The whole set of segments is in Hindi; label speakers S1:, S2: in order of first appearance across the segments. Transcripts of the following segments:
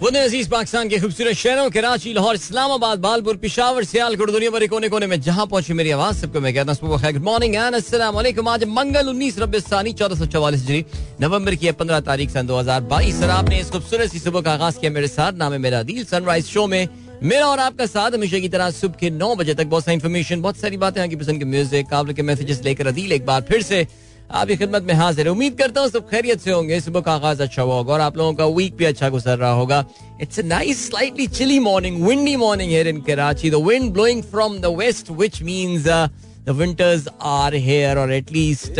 S1: वो अज़ीज़ पाकिस्तान के खूबसूरत शहरों कराची, लाहौर, इस्लामाबाद, बालपुर, पिशावर, सियालकोट दुनिया भर कोने कोने में जहाँ पहुँची मेरी आवाज़, सबको मैं कहता हूँ गुड मॉर्निंग एंड आज मंगल उन्नीस रबी चौदह सौ चौवालीस जी नवंबर की पंद्रह तारीख सन दो हज़ार बाईस और आपने इस खूबसूरत सी सुबह का आगाज़ किया मेरे साथ, नाम है मेरा दिल सनराइज शो में मेरा और आपका साथ हमेशा की तरह सुबह के नौ बजे तक बहुत सारी इन्फॉर्मेशन बहुत सारी बातें आपकी पसंद के म्यूज़िक काबल के मैसेजेस लेकर अदील एक बार फिर से आपकी खिदमत में हाजिर है। उम्मीद करता हूँ सब खैरियत से होंगे। सुबह का आगाज़ अच्छा हुआ होगा और आप लोगों का वीक भी अच्छा गुजर रहा होगा। It's nice slightly chilly morning windy morning here in Karachi the wind blowing from the west which means the winters are here और एटलीस्ट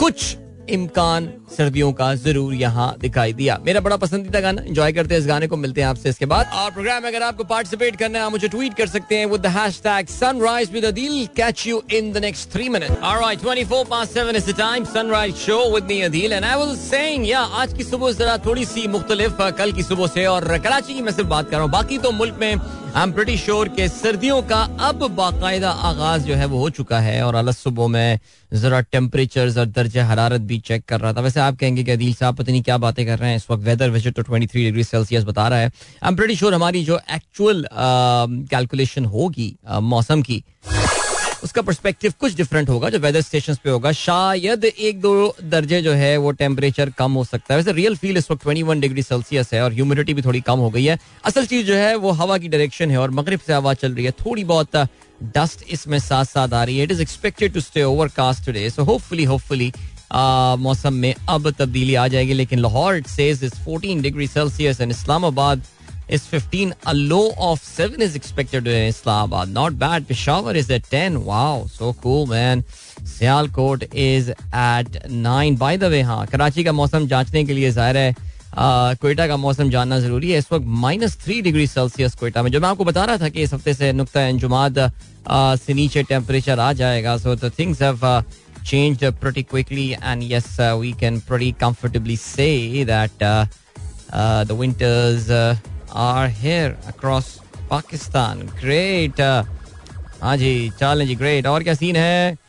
S1: कुछ इम्कान सर्दियों का ज़रूर यहाँ दिखाई दिया। मेरा बड़ा पसंदीदा गाना एंजॉय करते हैं इस गाने को, मिलते हैं आपसे इसके बाद। और प्रोग्राम में अगर आपको पार्टिसिपेट करना है मुझे ट्वीट कर सकते हैं with the hashtag sunrise Adeel catch you in the next 3 minute alright 24 past 7 is the time. Sunrise show with me या आज की सुबह जरा थोड़ी सी मुख्तलिफ़ कल की सुबह से और कराची की मैं सिर्फ़ बात कर रहा हूँ। बाकी तो मुल्क में आई एम प्रीटी श्योर के सर्दियों का अब बाकायदा आगाज़ जो है वो हो चुका है और अलग सुबह में जरा टेम्परेचर और दर्ज हरारत भी चेक कर रहा था। वैसे आप कहेंगे कि अदील साहब पता नहीं क्या बातें कर रहे हैं। इस वक्त वेदर विज़िट तो 23 डिग्री सेल्सियस बता रहा है। आई एम प्रीटी श्योर हमारी जो एक्चुअल कैलकुलेशन होगी मौसम की, उसका परस्पेक्टिव कुछ डिफरेंट होगा, जो वेदर स्टेशन पे होगा। शायद एक दो दर्जे जो है वो टेम्परेचर कम हो सकता है। वैसे रियल फील इस वक्त 21 डिग्री सेल्सियस है और ह्यूमिडिटी भी थोड़ी कम हो गई है। असल चीज़ जो है वो हवा की डायरेक्शन है और मगरब से हवा चल रही है। थोड़ी बहुत डस्ट इसमें साथ साथ आ रही है it is expected to stay overcast today so hopefully hopefully मौसम में अब तब्दीली आ जाएगी लेकिन Lahore says is 14 degree Celsius and Islamabad is 15. A low of 7 is expected in Islamabad. Not bad. Peshawar is at 10. Wow, so cool, man. Sialkot is at 9. By the way, हाँ कराची का मौसम जांचने के लिए ज़ाहिर है कोयटा का मौसम जानना ज़रूरी है इस वक्त minus three degree Celsius Quetta में जो मैं आपको बता रहा था कि इस हफ़्ते से नुकता अंजुमाद से नीचे टेम्परेचर आ जाएगा so the things have yes uh, we can pretty comfortably say that uh, uh, the winters uh, are here across Pakistan. Great. हाँ जी चलें जी ग्रेट और क्या सीन है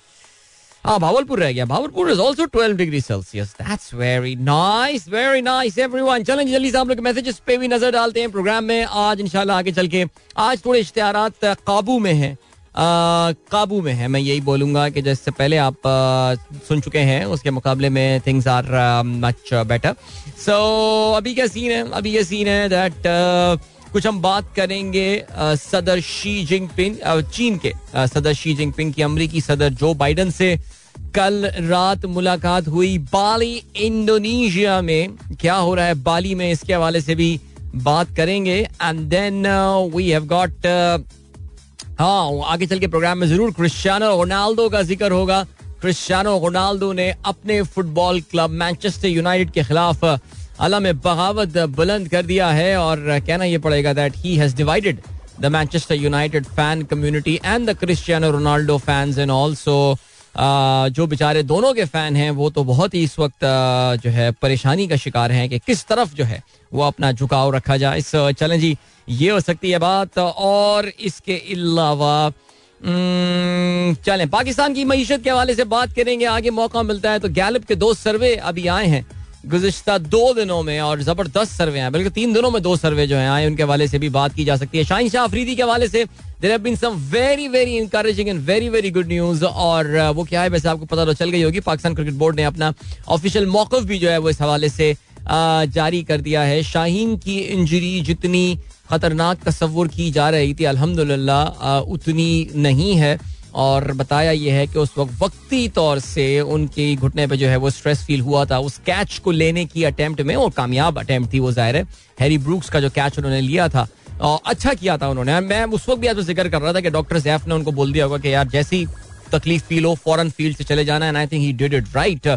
S1: हाँ भावलपुर रह गया। Bahawalpur is also 12 degree Celsius that's very nice very nice everyone चलें जल्दी से आप लोग मैसेजेस पे भी नज़र डालते हैं प्रोग्राम में। आज इंशाल्लाह आगे चल के, आज थोड़े इश्तेहारात काबू में हैं। काबू में है, मैं यही बोलूँगा कि जैसे पहले आप सुन चुके हैं, उसके मुकाबले में things are much better so अभी क्या सीन है? अभी ये सीन है दैट कुछ हम बात करेंगे सदर शी जिनपिंग चीन के सदर शी जिनपिंग की अमरीकी सदर जो बाइडन से कल रात मुलाकात हुई बाली, इंडोनेशिया में। क्या हो रहा है बाली में, इसके हवाले से भी बात करेंगे। And then we have got हाँ आगे चल के प्रोग्राम में ज़रूर क्रिस्टियानो रोनाल्डो का ज़िक्र होगा। क्रिस्टियानो रोनाल्डो ने अपने फुटबॉल क्लब मैनचेस्टर यूनाइटेड के खिलाफ अलम बगावत बुलंद कर दिया है और कहना यह पड़ेगा that he has divided the Manchester United fan community and the Cristiano Ronaldo fans and also जो बेचारे दोनों के फ़ैन हैं, वो तो बहुत ही इस वक्त जो है परेशानी का शिकार हैं कि किस तरफ़ जो है वो अपना झुकाव रखा जाए। इस चलें जी ये हो सकती है बात और इसके अलावा चलें, पाकिस्तान की मीशत के हवाले से बात करेंगे, आगे मौका मिलता है तो गैलप के दो सर्वे अभी आए हैं। गुजशत दो दिनों में और ज़बरदस्त सर्वे हैं। बल्कि तीन दिनों में दो सर्वे जो हैं, आए उनके हवाले से भी बात की जा सकती है। शाहिन शाह अफरीदी के हवाले से there been some very very encouraging and very very good news और वो क्या है, वैसे आपको पता तो चल गई होगी, पाकिस्तान क्रिकेट बोर्ड ने अपना ऑफिशियल मौकफ भी जो है, वो इस हवाले से जारी कर दिया है। शाहीन की इंजरी जितनी खतरनाक तस्वुर की जा रही थी, अल्हम्दुलिल्लाह उतनी नहीं है। और बताया यह है कि उस वक्त वक्ती तौर से उनके घुटने पे जो है वो स्ट्रेस फील हुआ था। उस कैच को लेने की अटेम्प्ट में, और कामयाब अटेम्प्ट थी वो ज़ाहिर है। हैरी ब्रूक्स का जो कैच उन्होंने लिया था और अच्छा किया था उन्होंने। मैं उस वक्त भी आज ज़िक्र कर रहा था कि डॉक्टर जैफ ने उनको बोल दिया होगा कि यार, जैसी तकलीफ़ फील हो फॉरन फ़ील्ड से चले जाना and I think he did it right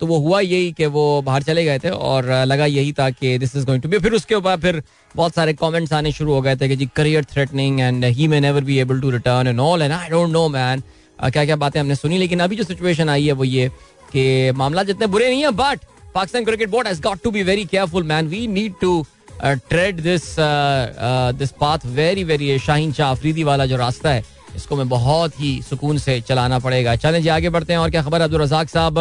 S1: तो वो हुआ यही कि वो बाहर चले गए थे, और लगा यही था कि this is going to be फिर उसके ऊपर फिर बहुत सारे कमेंट्स आने शुरू हो गए थे कि जी career threatening and he may never be able to return and all and I don't know man क्या क्या बातें हमने सुनी, लेकिन अभी जो सिचुएशन आई है वो ये कि मामला जितने बुरे नहीं है but Pakistan Cricket Board has got to be very careful man we need to tread this this path very very Shaheen Shah Afridi वाला जो रास्ता है, इसको मैं बहुत ही सुकून से चलाना पड़ेगा। चलें जी, आगे बढ़ते हैं, और क्या खबर अब्दुल रजाक साहब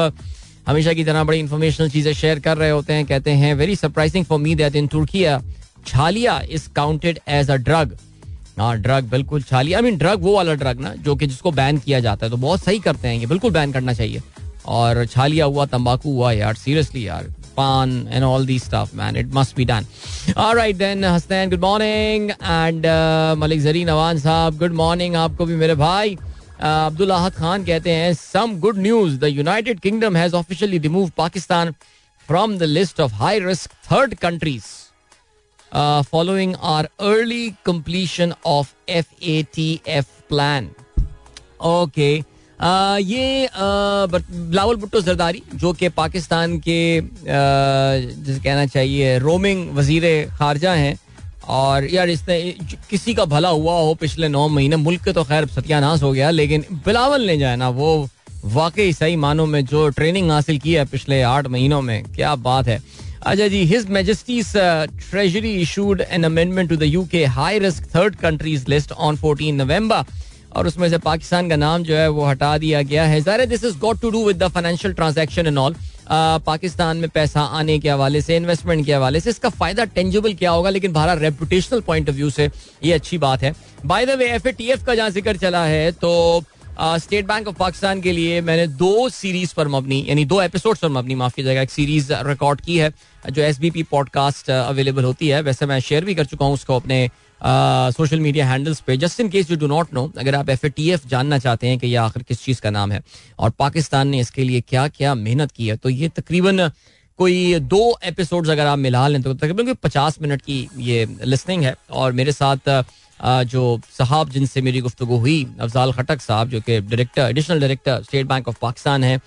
S1: हमेशा की तरह बड़ी इंफॉर्मेशनल चीज़ें शेयर कर रहे होते हैं, कहते हैं very surprising for me that in Turkiye chhalia is counted as a drug हाँ ड्रग बिल्कुल छालिया। आई मीन ड्रग वो वाला ड्रग ना, जो कि जिसको बैन किया जाता है तो बहुत सही करते हैं ये बिल्कुल बैन करना चाहिए। और छालिया हुआ, तंबाकू हुआ यार सीरियसली यार, paan and all the stuff man it must be done alright then Hasnain good morning and Malik जरी नवान साहब गुड मॉर्निंग आपको भी मेरे भाई। अब्दुल अहद खान कहते हैं some good news the United Kingdom has officially remove Pakistan from the list of high risk third countries following our early completion of F A T F plan okay ये बिलावल भुट्टो जरदारी जो कि पाकिस्तान के जिसे कहना चाहिए रोमिंग वज़ीर खारजा हैं, और यार इसने, किसी का भला हुआ हो पिछले नौ महीने, मुल्क के तो खैर सत्यानाश हो गया, लेकिन बिलावल ने जो है ना, वो वाकई सही मानों में जो ट्रेनिंग हासिल की है पिछले आठ महीनों में, क्या बात है। अच्छा जी His Majesty's Treasury issued an amendment to the UK high risk third countries list on 14 November और उसमें से पाकिस्तान का नाम जो है वो हटा दिया गया है। ज़ाहिर this is got to do with the financial transaction in all Pakistan में पैसा आने के हवाले से इन्वेस्टमेंट के हवाले से इसका फ़ायदा टेंजिबल क्या होगा? लेकिन Bharat reputational point of view से ये अच्छी बात है। बाय द वे एफएटीएफ का जहाँ ज़िक्र चला है तो स्टेट बैंक ऑफ़ पाकिस्तान के लिए मैंने दो सीरीज़ पर मबनी, यानी दो एपिसोड पर मबनी, माफ़ कीजिएगा एक सीरीज़ रिकॉर्ड की है, जो S B P podcast available होती है। वैसे मैं शेयर भी कर चुका हूँ उसको अपने सोशल मीडिया हैंडल्स पे। Just in case you do not know अगर आप एफ़ टी एफ़ जानना चाहते हैं कि यह आखिर किस चीज़ का नाम है, और पाकिस्तान ने इसके लिए क्या क्या मेहनत की है तो ये तकरीबन कोई दो एपिसोड्स अगर आप मिला लें तो तकरीबन कोई पचास मिनट की ये लिसनिंग है। और मेरे साथ जो साहब जिनसे मेरी गुफ्तु हुई, अफजाल खटक साहब, जो कि director additional director State Bank of Pakistan है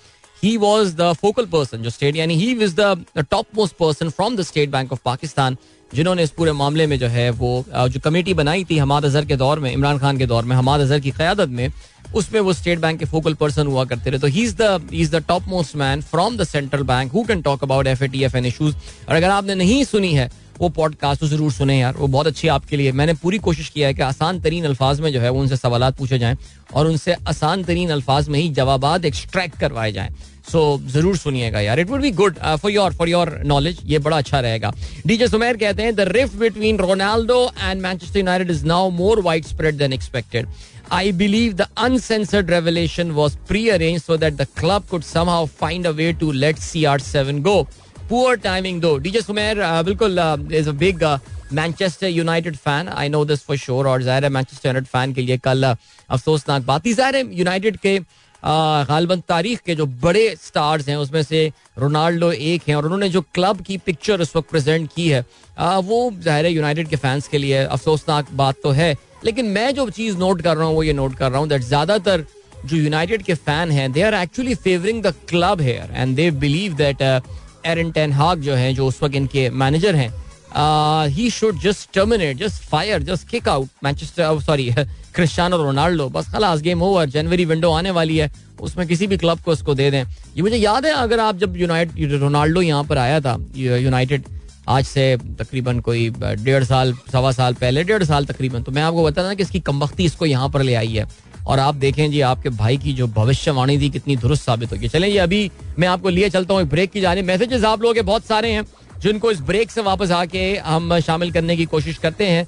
S1: he was the focal person जो स्टेट यानी he was the top most person from the State Bank of Pakistan जिन्होंने इस पूरे मामले में जो है वो जो कमेटी बनाई थी हमाद अजहर के दौर में, इमरान खान के दौर में, हमाद अजहर की क्यादत में, उसमें वो स्टेट बैंक के फोकल पर्सन हुआ करते रहे। तो he is the is the top most man from the central bank who can talk about F A T F and issues और अगर आपने नहीं सुनी है वो पॉडकास्ट तो ज़रूर सुने यार, वो बहुत अच्छी आपके लिए। मैंने पूरी कोशिश किया है कि आसान तरीन अल्फाज में जो है वो उनसे सवाल पूछे जाएँ और उनसे आसान तरीन अल्फाज में ही जवाब एक्सट्रैक्ट करवाए जाएँ। सो ज़रूर सुनिएगा यार। It would be good for your for your knowledge ये बड़ा अच्छा रहेगा। डीजे सुमेर कहते हैं the rift between Ronaldo and Manchester United is now more wide spread than expected I believe the uncensored revelation was pre-arranged so that the club could somehow find a way to let CR7 go. Poor timing though Sumer uh, बिल्कुल a big uh, Manchester United fan I know this for sure और ज़ाहिर है मैनचेस्टर यूनाइटेड फ़ैन के लिए कल अफसोसनाक बात थी ज़ाहिर है यूनाइटेड के गालबन तारीख के जो बड़े स्टार्स हैं उसमें से रोनाल्डो एक हैं और उन्होंने जो क्लब की पिक्चर उस वक्त प्रेजेंट की है वो ज़ाहिर है यूनाइटेड के फैंस के लिए अफसोसनाक बात तो है लेकिन मैं जो चीज़ नोट कर रहा हूँ वो ये नोट कर रहा हूँ दैट ज़्यादातर जो यूनाइटेड के फ़ैन हैं they are actually favouring the club here and they believe that Erik ten Hag जो है, जो उस वक्त इनके मैनेजर हैं he should just terminate just fire just kick out Manchester sorry Cristiano Ronaldo बस खलास गेम ओवर जनवरी विंडो आने वाली है, उसमें किसी भी क्लब को उसको दे दें। ये मुझे याद है, अगर आप जब यूनाइटेड रोनाल्डो यहाँ पर आया था यूनाइटेड आज से तकरीबन कोई, डेढ़ साल, सवा साल पहले, डेढ़ साल तकरीबन तो मैं आपको बता रहा कि इसकी कमबख्ती इसको यहाँ पर ले आई है। और आप देखें जी, आपके भाई की जो भविष्यवाणी थी, कितनी दुरुस्त साबित होगी। चलें ये अभी मैं आपको लिए चलता हूँ ब्रेक की जाने। मैसेजेस आप लोगों के बहुत सारे हैं, जिनको इस ब्रेक से वापस आके हम शामिल करने की कोशिश करते हैं।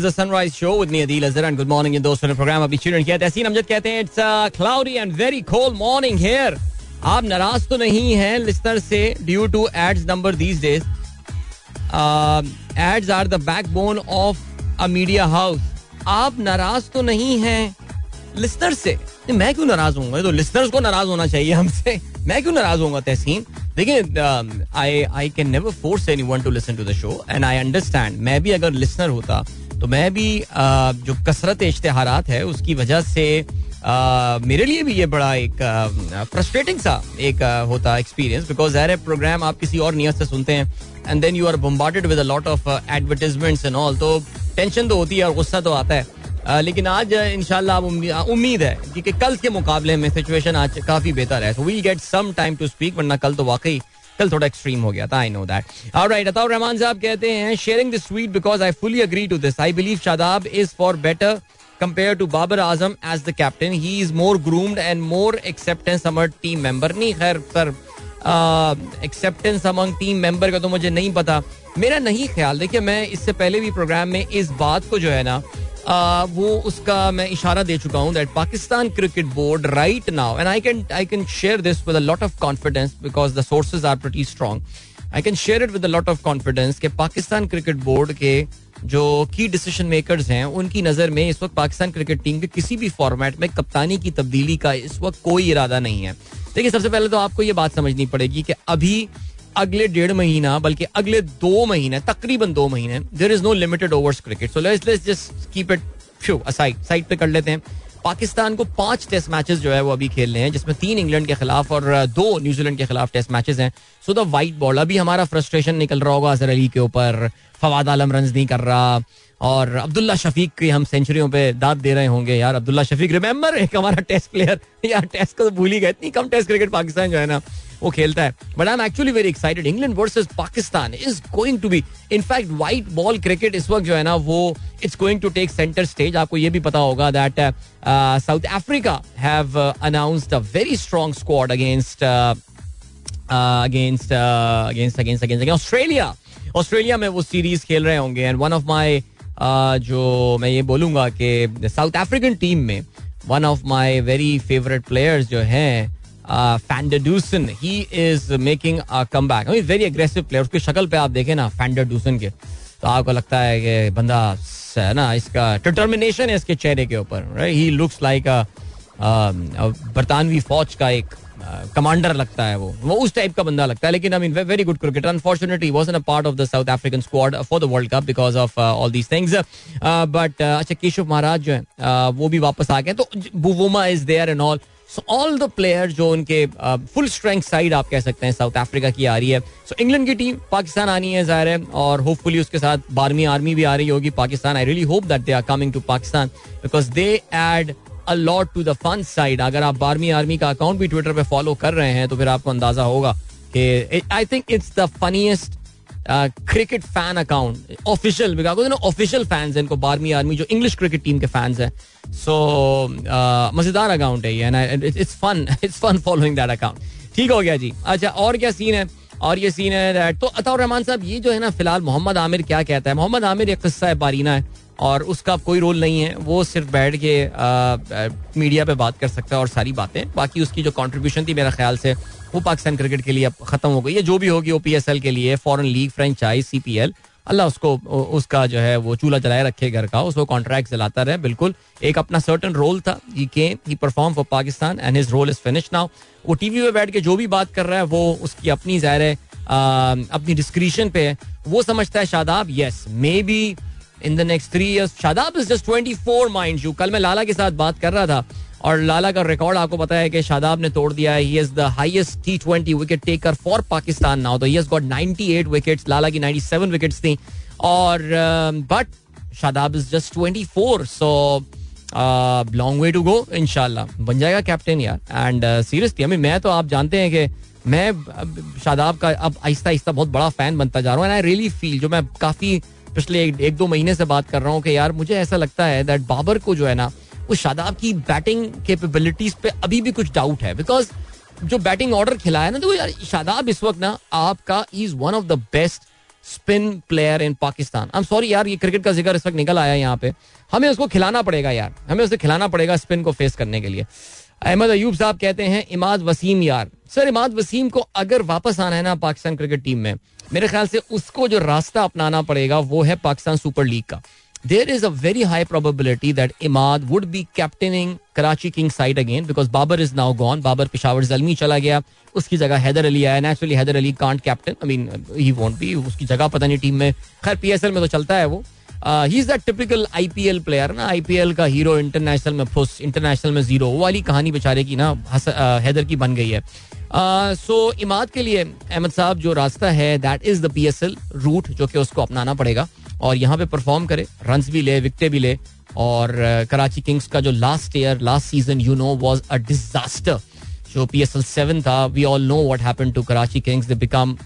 S1: से Sunrise Show with me, Adil Azhar, and good morning इन दोस्तों ने प्रोग्राम अभी ट्यून किया तहसीन अमजद कहते हैं and very cold morning here. आप नाराज़ तो नहीं हैं लिस्टर से due to ads number these days. Ads are the backbone of a media house. आप नाराज़ तो नहीं हैं लिस्टर से। मैं क्यों नाराज़ हूँ तो लिस्टर्स को नाराज़ होना चाहिए हमसे। मैं क्यों नाराज़ हूँ तहसीन? देखिए I I can never force anyone to listen to the show and I understand मैं भी अगर लिसनर होता तो मैं भी uh, जो कसरत इश्तेहार है उसकी वजह से मेरे लिए भी ये बड़ा एक फ्रस्ट्रेटिंग सा एक होता एक्सपीरियंस बिकॉज़ एर प्रोग्राम आप किसी और नियत से सुनते हैं and then you are bombarded with lot of advertisements and all तो टेंशन तो होती है और गुस्सा तो आता है। लेकिन आज इनशाला उम्मीद है कि कल के मुकाबले में सिचुएशन आज काफ़ी बेहतर है। We'll get some time to speak वरना कल तो वाकई, कल थोड़ा एक्सट्रीम हो गया था I know that right Ataur Rahman साहब कहते हैं sharing this tweet because I fully agree to this I believe Shadab is far better compare to Babar Azam as the captain he is more groomed and more acceptance among team member नहीं खैर sir acceptance among team member का तो मुझे नहीं पता। मेरा नहीं ख्याल। देखिए मैं इससे पहले भी प्रोग्राम में इस बात को जो है ना Uh, वो उसका मैं इशारा दे चुका हूँ that Pakistan Cricket Board right now and I can I can share this with a lot of confidence because the sources are pretty strong I can share it with a lot of confidence कि पाकिस्तान क्रिकेट बोर्ड के जो की डिसीज़न मेकर्स हैं, उनकी नज़र में इस वक्त पाकिस्तान क्रिकेट टीम के किसी भी फॉर्मेट में कप्तानी की तब्दीली का इस वक्त कोई इरादा नहीं है। देखिए, सबसे पहले तो आपको ये बात समझनी पड़ेगी कि अभी अगले डेढ़ महीना, बल्कि अगले दो महीने, तकरीबन दो महीने there is no limited overs cricket so let's let's just keep it show side side पे कर लेते हैं। पाकिस्तान को पाँच टेस्ट मैचेस जो है वो अभी खेलने हैं, जिसमें तीन इंग्लैंड के खिलाफ और दो न्यूजीलैंड के खिलाफ टेस्ट मैचेस हैं। सो द वाइट बॉल अभी हमारा फ्रस्ट्रेशन निकल रहा होगा अजहर अली के ऊपर। फवाद आलम रन नहीं कर रहा। और अब्दुल्ला शफीक की हम सेंचुरियों पे दाद दे रहे होंगे यार। अब्दुल्ला शफीक रिमेंबर एक हमारा टेस्ट प्लेयर यार टेस्ट को तो भूल ही गए। इतनी कम टेस्ट क्रिकेट पाकिस्तान जो है ना। वो खेलता है। But I am actually very excited England versus Pakistan is going to be in fact white ball cricket इस वक्त जो है ना, वो it's going to take centre stage आपको ये भी पता होगा that South Africa have announced a very strong squad against against against against against Australia Australia में वो सीरीज़ खेल रहे होंगे एंड वन ऑफ़ माई जो मैं ये बोलूँगा कि साउथ अफ्रीकन टीम में one of my very favourite players जो हैं fender he is making a comeback very aggressive player उसकी शक्ल पे आप देखें ना फैंडर डूसन के तो आपको लगता है कि बंदा है ना इसका डिटर्मिनेशन है इसके चेहरे के ऊपर ही लुक्स लाइक बरतानवी फौज का एक कमांडर लगता है वो। वो उस टाइप का बंदा लगता है लेकिन I mean very good cricketer unfortunately was in a part of the South African squad for the World Cup because of all these things but अच्छा केशव महाराज जो है uh, वो भी वापस आ गए तो Bavuma is there and all so all the player जो उनके फुल स्ट्रेंथ साइड आप कह सकते हैं साउथ अफ्रीका की आ रही है। सो इंग्लैंड की टीम पाकिस्तान आनी है, ज़ाहिर है, और होपफुली उसके साथ बारहवीं आर्मी भी आ रही होगी Pakistan. I really hope that they are coming to Pakistan because they add a lot to the fun side अगर आप बारहवीं आर्मी का अकाउंट भी ट्विटर पे फॉलो कर रहे हैं तो फिर आपको अंदाज़ा होगा कि I think it's the funniest cricket fan account official because official fans इनको, बारहवीं आर्मी जो इंग्लिश क्रिकेट टीम के फैंस हैं। सो मज़ेदार अकाउंट है ये it's fun it's fun following that account ठीक हो गया जी। अच्छा और क्या सीन है? और ये सीन है दैट तो अता रहमान साहब, ये जो है ना, फ़िलहाल मोहम्मद आमिर क्या कहता है? मोहम्मद आमिर एक किस्सा है, बारीना है, और उसका कोई रोल नहीं है। वो सिर्फ़ बैठ के मीडिया पे बात कर सकता है और सारी बातें। बाकी उसकी जो कॉन्ट्रीब्यूशन थी मेरा ख्याल से, वो पाकिस्तान क्रिकेट के लिए अब खत्म हो गई है। जो भी होगी ओपीएसएल के लिए फॉरन लीग फ्रेंचाइज सीपीएल अल्लाह उसको उसका जो है, वो चूल्हा जलाए रखे घर का, उसको कॉन्ट्रैक्ट चलाता रहे, बिल्कुल। एक अपना सर्टन रोल था he came he perform for Pakistan and his role is finish now वो टीवी पे बैठ के जो भी बात कर रहा है, वो उसकी अपनी ज़ाहिर है अपनी डिस्क्रिप्शन पे है। वो समझता है, Shadab yes maybe in the next three years Shadab is just twenty four mind you कल मैं लाला के साथ बात कर रहा था और लाला का रिकॉर्ड आपको पता है कि शादाब ने तोड़ दिया है। He is the highest T twenty wicket taker for Pakistan now तो he has got 98 wickets Lala की 97 विकेट्स थी। और but Shadab is just 24 so long way to go इनशाला बन जाएगा कैप्टन यार। एंड सीरियसली uh, मैं तो आप जानते हैं कि मैं शादाब का अब आहिस्ता आहिस्ता बहुत बड़ा फ़ैन बनता जा रहा हूँ। एंड आई रियली फील जो मैं काफ़ी पिछले एक, एक दो महीने से बात कर रहा हूँ कि यार मुझे ऐसा लगता है दैट बाबर को जो है ना वो शादाब की बैटिंग कैपेबिलिटीज पे अभी भी कुछ डाउट है बिकॉज़ जो बैटिंग ऑर्डर खिलाया ना तो यार शादाब इस वक्त ना आपका is one of the best spin player in Pakistan. I am sorry यार, ये क्रिकेट का ज़िक्र इस वक्त निकल आया यहाँ पे। हमें उसको खिलाना पड़ेगा यार। हमें उसे खिलाना पड़ेगा स्पिन को फेस करने के लिए। अहमद अयूब साहब कहते हैं, इमाद वसीम यार। सर, इमाद वसीम को अगर वापस आना है ना पाकिस्तान क्रिकेट टीम में, मेरे ख्याल से उसको जो रास्ता अपनाना पड़ेगा, वो है पाकिस्तान सुपर लीग का। There is a very high probability that Imad would be captaining Karachi King side again because Babar is now gone Babar Peshawar Zalmi चला गया। उसकी जगह हैदर अली आया। Naturally Haider Ali can't captain I mean he won't be उसकी जगह पता नहीं टीम में। खैर पीएसएल में तो चलता है वो। He is the typical IPL player ना। आईपीएल का हीरो इंटरनेशनल में फुस इंटरनेशनल में ज़ीरो वो वाली कहानी बेचारे की ना हैदर की बन गई है। सो इमाद के लिए अहमद साहब, जो रास्ता है that is the P S L route जो कि उसको अपनाना पड़ेगा। और यहाँ पे परफॉर्म करे रन भी ले, विकटे भी ले। और कराची किंग्स का जो last year last season you know was a disaster जो पी एस एल सेवन था we all know what happen to Karachi Kings they become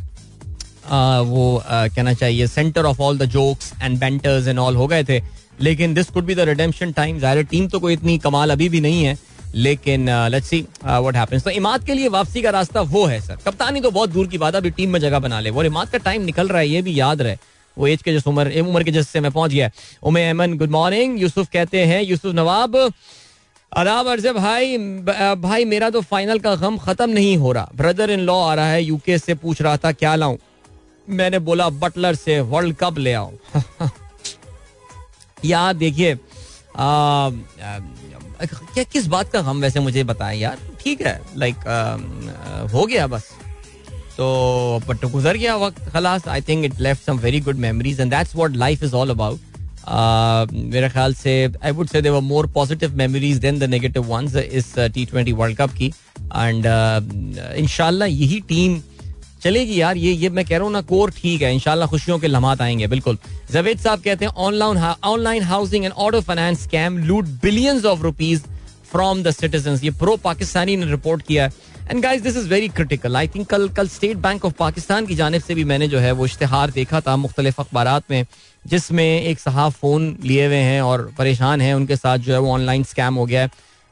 S1: वो कहना चाहिए centre of all the jokes and banters and all हो गए थे। लेकिन this could be the redemption time ज़ाहिर टीम तो कोई इतनी कमाल अभी भी नहीं है। लेकिन लेट्स सी व्हाट हैपेंस तो इमाद के लिए वापसी का रास्ता वो है सर कप्तानी तो बहुत दूर की बात है, अभी टीम में जगह बना ले। वो इमाद का टाइम निकल रहा है, ये भी याद रहे। वो एज के जिस उम्र उम्र के जिससे मैं पहुँच गया। उमे अमन गुड मॉर्निंग यूसुफ कहते हैं, यूसुफ नवाब अदाब अर्ज़ भाई भाई, मेरा तो फाइनल का गम खत्म नहीं हो रहा। ब्रदर इन लॉ आ रहा है यूके से पूछ रहा था, क्या लाऊं? मैंने बोला बटलर से वर्ल्ड कप ले आओ यार, देखिए क्या, किस बात का गम वैसे मुझे बताएँ यार? ठीक है लाइक हो गया बस। तो बट गुजर गया वक्त खलास I think it left some very good memories and that's what life is all about मेरे ख्याल से I would say there were more positive memories than the negative ones इस टी ट्वेंटी वर्ल्ड कप की एंड इंशाल्लाह यही टीम चलेगी यार ये ये मैं कह रहा हूँ ना कोर ठीक है इनशाला खुशियों के लम्हात आएँगे बिल्कुल जवेद साहब कहते हैं online online housing and auto finance scam loot billions of rupees from the citizen ये प्रो पाकिस्तानी ने रिपोर्ट किया and guys this is very critical I think कल कल स्टेट बैंक ऑफ़ पाकिस्तान की जानब से भी मैंने जो है वो इश्तेहार देखा था मुख्तलिफ़ अखबार में जिसमें एक साहब फ़ोन लिए हुए हैं और परेशान हैं उनके साथ जो है वो ऑनलाइन स्कैम हो गया है।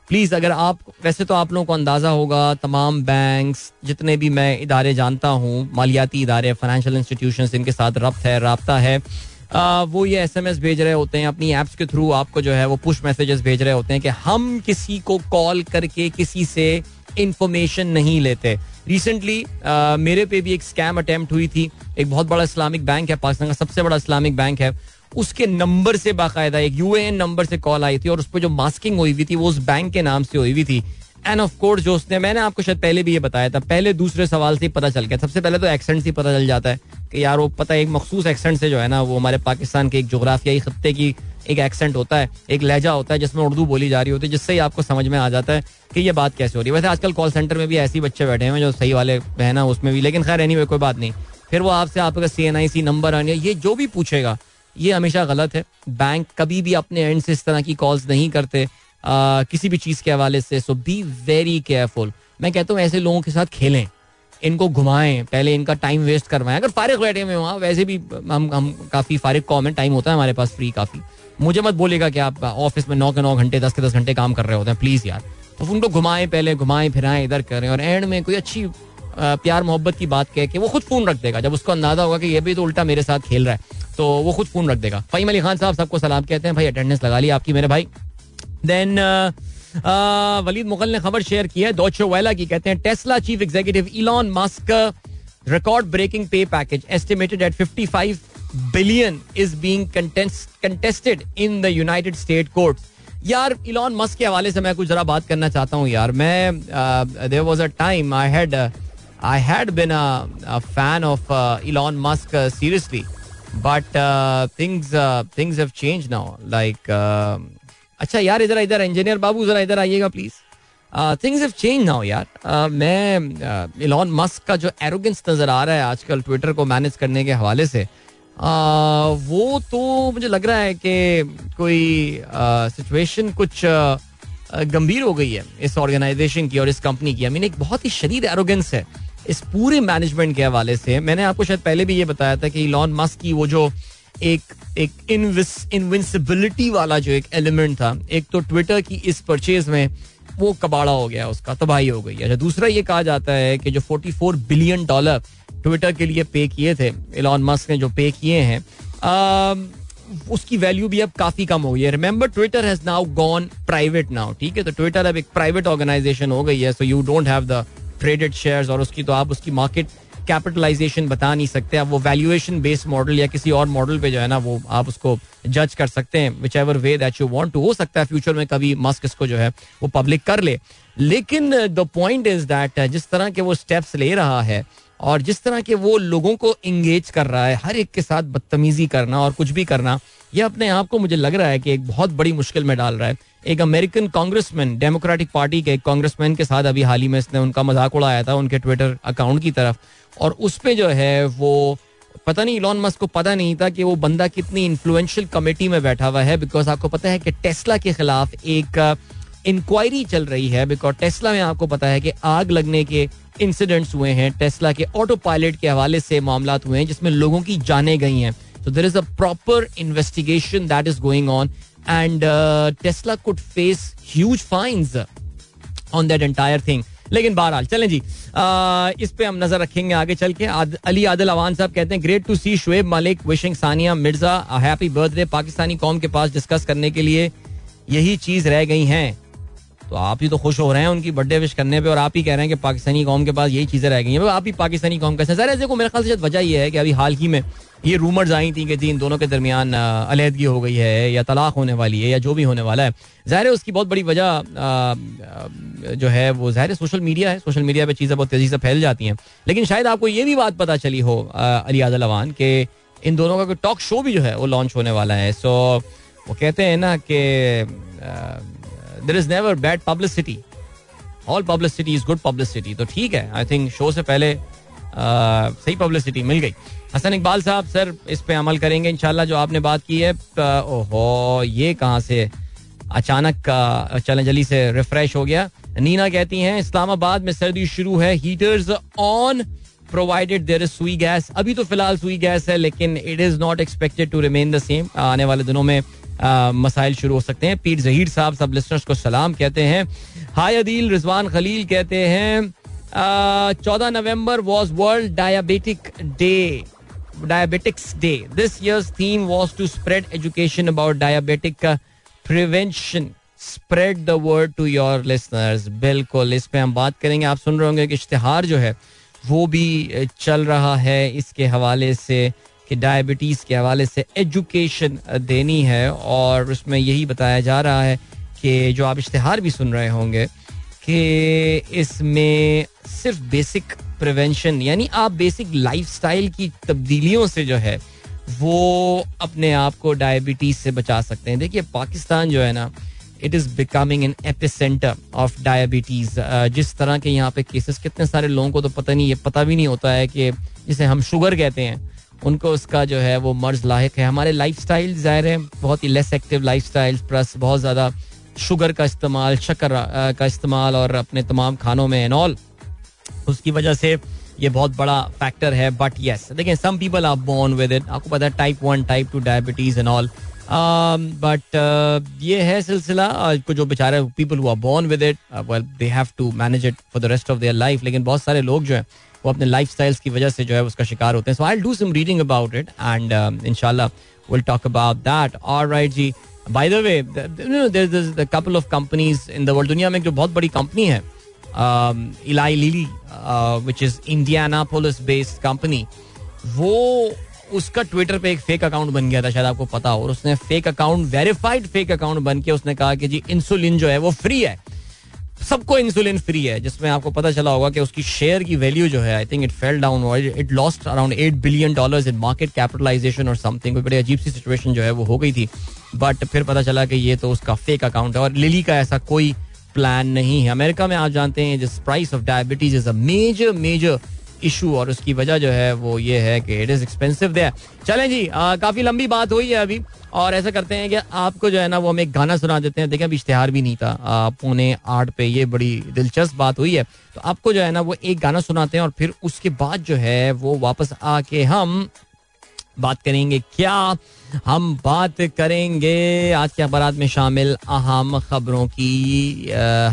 S1: प्लीज़ अगर आप वैसे तो आप लोगों को अंदाज़ा होगा तमाम बैंक्स जितने भी मैं इदारे जानता हूँ मालियाती इदारे फाइनेंशियल इंस्टीट्यूशन इनके साथ रब्त है रबता है आ, वो ये एस एम एस भेज रहे होते हैं अपनी एप्स के थ्रू आपको जो है वो पुश मैसेजेस भेज रहे होते हैं कि हम किसी को कॉल करके किसी से इंफॉर्मेशन नहीं लेते। रिसेंटली मेरे पे भी एक स्कैम अटेम्प्ट हुई थी। एक बहुत बड़ा इस्लामिक बैंक है, पाकिस्तान का सबसे बड़ा इस्लामिक बैंक है। उसके नंबर से बाकायदा एक यूएएन नंबर से कॉल आई थी और उस पर जो मास्किंग हुई हुई थी, वो उस बैंक के नाम से हुई हुई थी। एंड ऑफ़ कोर्स जो उसने, मैंने आपको शायद पहले भी ये बताया था, पहले दूसरे सवाल से पता चल गया। सबसे पहले तो एक्सेंट से पता चल जाता है कि यार वो पता है, एक मखसूस एक्सेंट से जो है ना, वो हमारे पाकिस्तान के एक जोग्राफियाई खत्ते की एक एक्सेंट होता है एक लहजा होता है जिसमें उर्दू बोली जा रही होती है जिससे ही आपको समझ में आ जाता है कि ये बात कैसे हो रही है। वैसे आजकल कॉल सेंटर में भी ऐसे बच्चे बैठे हैं जो सही वाले है ना उसमें भी लेकिन खैर एनी कोई बात नहीं। फिर वो आपसे आपका सी एन आई सी नंबर आने ये जो भी पूछेगा ये हमेशा गलत है। बैंक कभी भी अपने एंड से इस तरह की कॉल्स नहीं करते आ, किसी भी चीज़ के हवाले से सो बी वेरी केयरफुल मैं कहता हूँ ऐसे लोगों के साथ खेलें। इनको घुमाएँ, पहले इनका टाइम वेस्ट करवाएँ। अगर फारिग बैठे हुए वहाँ वैसे भी हम हम काफ़ी फारिग कॉम है टाइम होता है हमारे पास फ्री काफ़ी। मुझे मत बोलेगा कि आप ऑफ़िस में नौ के नौ घंटे, दस के दस घंटे काम कर रहे होते हैं प्लीज़ यार। तो उनको घुमाएँ, पहले घुमाएँ फिराएँ इधर करें और एंड में कोई अच्छी प्यार मोहब्बत की बात कह के वो खुद फ़ोन रख देगा। जब उसको अंदाज़ा होगा कि ये भी तो उल्टा मेरे साथ खेल रहा है तो वो खुद फ़ोन रख देगा। फहीम अली खान साहब सबको सलाम कहते हैं, भाई अटेंडेंस लगा ली आपकी मेरे भाई। देन वलीद मुगल ने खबर शेयर की है। डॉचो वेला की कहते हैं, Tesla chief executive Elon Musk record breaking pay package estimated at 55 billion is being contested in the United State court यार, इलॉन मस्क के हवाले से मैं कुछ जरा बात करना चाहता हूँ यार। मैं there was a time I had I had been a fan of Elon Musk seriously but things things have change now like अच्छा यार इधर इधर इंजीनियर बाबू जरा इधर आइएगा please things have change now यार. uh, मैं इलॉन uh, मस्क का जो एरोगेंस नज़र आ रहा है आजकल ट्विटर को मैनेज करने के हवाले से uh, वो तो मुझे लग रहा है कि कोई सिचुएशन uh, कुछ uh, गंभीर हो गई है इस ऑर्गेनाइजेशन की और इस कंपनी की. आई मीन एक बहुत ही शदीद एरोगेंस है इस पूरे मैनेजमेंट के हवाले से. मैंने आपको शायद पहले भी ये बताया था कि इलॉन मस्क की वो जो एक एक इनविंसिबिलिटी वाला जो एक एलिमेंट था, एक तो ट्विटर की इस परचेज में वो कबाड़ा हो गया, उसका तबाही हो गई अच्छा दूसरा ये कहा जाता है कि जो 44 बिलियन डॉलर ट्विटर के लिए पे किए थे इलॉन मस्क ने जो पे किए हैं उसकी वैल्यू भी अब काफ़ी कम हो गई है। Remember Twitter has now gone private now ठीक है? तो ट्विटर अब एक प्राइवेट ऑर्गेनाइजेशन हो गई है so you don't have the traded shares और उसकी तो आप उसकी मार्केट कैपिटलाइजेशन बता नहीं सकते, आप वो वैल्यूएशन बेस्ड मॉडल या किसी और मॉडल पे जो है ना, वो आप उसको जज कर सकते हैं whichever way that you want to हो सकता है फ्यूचर में कभी मस्क इसको जो है, वो पब्लिक कर ले। लेकिन द पॉइंट इज़ दैट जिस तरह के वो स्टेप्स ले रहा है और जिस तरह के वो लोगों को इंगेज कर रहा है, हर एक के साथ बदतमीजी करना और कुछ भी करना ये अपने आप को मुझे लग रहा है कि एक बहुत बड़ी मुश्किल में डाल रहा है। एक अमेरिकन कांग्रेसमैन डेमोक्रेटिक पार्टी के कांग्रेसमैन के साथ अभी हाल ही में इसने उनका मज़ाक उड़ाया था, उनके ट्विटर अकाउंट की तरफ़। और उस पर जो है वो पता नहीं इलॉन मस्क को पता नहीं था कि वो बंदा कितनी इन्फ्लुएंशियल कमेटी में बैठा हुआ है बिकॉज़ आपको पता है कि टेस्ला के खिलाफ एक इंक्वायरी चल रही है बिकॉज़ टेस्ला में आपको पता है कि आग लगने के इंसिडेंट्स हुए हैं टेस्ला के ऑटो पायलट के हवाले से मामला हुए हैं, जिसमें लोगों की जाने गई हैं। तो there is a proper investigation that is going on and Tesla could face huge fines on that entire thing लेकिन बहरहाल चलें जी। आ, इस पे हम नज़र रखेंगे आगे चल के। आद, अली आदिल अवान साहब कहते हैं great to see Shoaib Malik wishing Sania Mirza happy birthday Pakistani कौम के पास डिस्कस करने के लिए यही चीज़ रह गई हैं। तो आप ही तो खुश हो रहे हैं उनकी बर्थडे विश करने पे और आप ही कह रहे हैं कि पाकिस्तानी कौम के पास यही चीज़ें रह गई हैं। आप ही पाकिस्तानी कौम का सर ऐसे को मेरे ख्याल से वजह यह है कि अभी हाल ही में ये रूमर्स आई थी कि जी, इन दोनों के दरमियान अलीहदगी हो गई है या तलाक होने वाली है या जो भी होने वाला है। ज़ाहिर है उसकी बहुत बड़ी वजह जो है वो ज़ाहिर सोशल मीडिया है। सोशल मीडिया पे चीज़ें बहुत तेज़ी से फैल जाती हैं। लेकिन शायद आपको ये भी बात पता चली हो अली आदलवान के इन दोनों का कोई टॉक शो भी जो है वो लॉन्च होने वाला है। सो वो कहते हैं ना कि there is never bad publicity all publicity is good publicity तो ठीक है आई थिंक शो से पहले सही पब्लिसिटी मिल गई। हसन इकबाल साहब, सर, इस पे अमल करेंगे इंशाल्लाह, जो आपने बात की है। ओहो, ये कहाँ से? अचानक का चलन जली से रिफ्रेश हो गया। नीना कहती हैं, इस्लामाबाद में सर्दी शुरू है heaters on provided there is Sui gas. अभी तो फ़िलहाल सुई गैस है, लेकिन it is not expected to remain the same आने वाले दिनों में मसाइल शुरू हो सकते हैं। पीर जहीर साहब, सब लिस्टर्स को सलाम कहते हैं। हाय अदील, रिजवान खलील कहते हैं चौदह नवंबर was world diabetic day diabetics day. This year's theme was spread education about diabetic uh, prevention. Spread the word to your listeners. बिल्कुल इस पे हम बात करेंगे आप सुन रहे होंगे कि इश्तिहार जो है वो भी चल रहा है इसके हवाले से कि डायबिटीज़ के हवाले से एजुकेशन देनी है और उसमें यही बताया जा रहा है कि जो आप इश्तिहार भी सुन रहे होंगे कि इसमें सिर्फ़ बेसिक प्रिवेंशन यानी आप बेसिक लाइफस्टाइल की तब्दीलियों से जो है, वो अपने आप को डायबिटीज़ से बचा सकते हैं। देखिए, पाकिस्तान जो है ना it is becoming an epicentre of diabetes जिस तरह के यहाँ पे केसेस कितने सारे लोगों को तो पता नहीं, ये पता भी नहीं होता है कि जिसे हम शुगर कहते हैं, उनको उसका जो है वो मर्ज लायक है। हमारे लाइफ स्टाइल ज़ाहिर है, बहुत ही less active life style plus बहुत ज़्यादा शुगर का इस्तेमाल, शक्कर का इस्तेमाल और अपने तमाम खानों में एनऑल उसकी वजह से ये बहुत बड़ा फैक्टर है बट यस देखें some people are born with it आपको पता है type one type two diabetes and all but ये है सिलसिला uh, जो बेचारे people who are born with it well they have to manage it for the rest of their life लेकिन बहुत सारे लोग जो है वो अपने लाइफ स्टाइल्स की वजह से जो है उसका शिकार होते हैं. So I do some reading about it and इनशाला will talk about that all right ji. By the way couple of companies in the world दुनिया में जो बहुत बड़ी कंपनी है Eli Lilly which is Indianapolis based company वो उसका ट्विटर पे एक फेक अकाउंट बन गया था, शायद आपको पता हो, और उसने fake account verified fake account बन के उसने कहा कि जी इंसुलिन जो है वो फ्री है। सबको इंसुलिन फ्री है, जिसमें आपको पता चला होगा कि उसकी शेयर की वैल्यू जो है I think it fell down it lost around eight billion dollars in market capitalisation or something बड़ी अजीब सी सिचुएशन जो है वो हो गई थी। बट फिर पता चला कि ये तो उसका फेक अकाउंट है, और लिली का ऐसा कोई प्लान नहीं है। अमेरिका में आप जानते हैं जिस price of diabetes is a major major issue और उसकी वजह जो है वो ये है कि इट इज़ एक्सपेंसिव दे चलें जी आ, काफ़ी लंबी बात हुई है अभी और ऐसा करते हैं कि आपको जो है ना वो हम एक गाना सुना देते हैं। देखें अभी इश्तेहार भी नहीं था। पौने आठ पे ये बड़ी दिलचस्प बात हुई है। तो आपको जो है ना वो एक गाना सुनाते हैं और फिर उसके बाद जो है वो वापस आके हम बात करेंगे क्या हम बात करेंगे। आज के अखबार में शामिल अहम खबरों की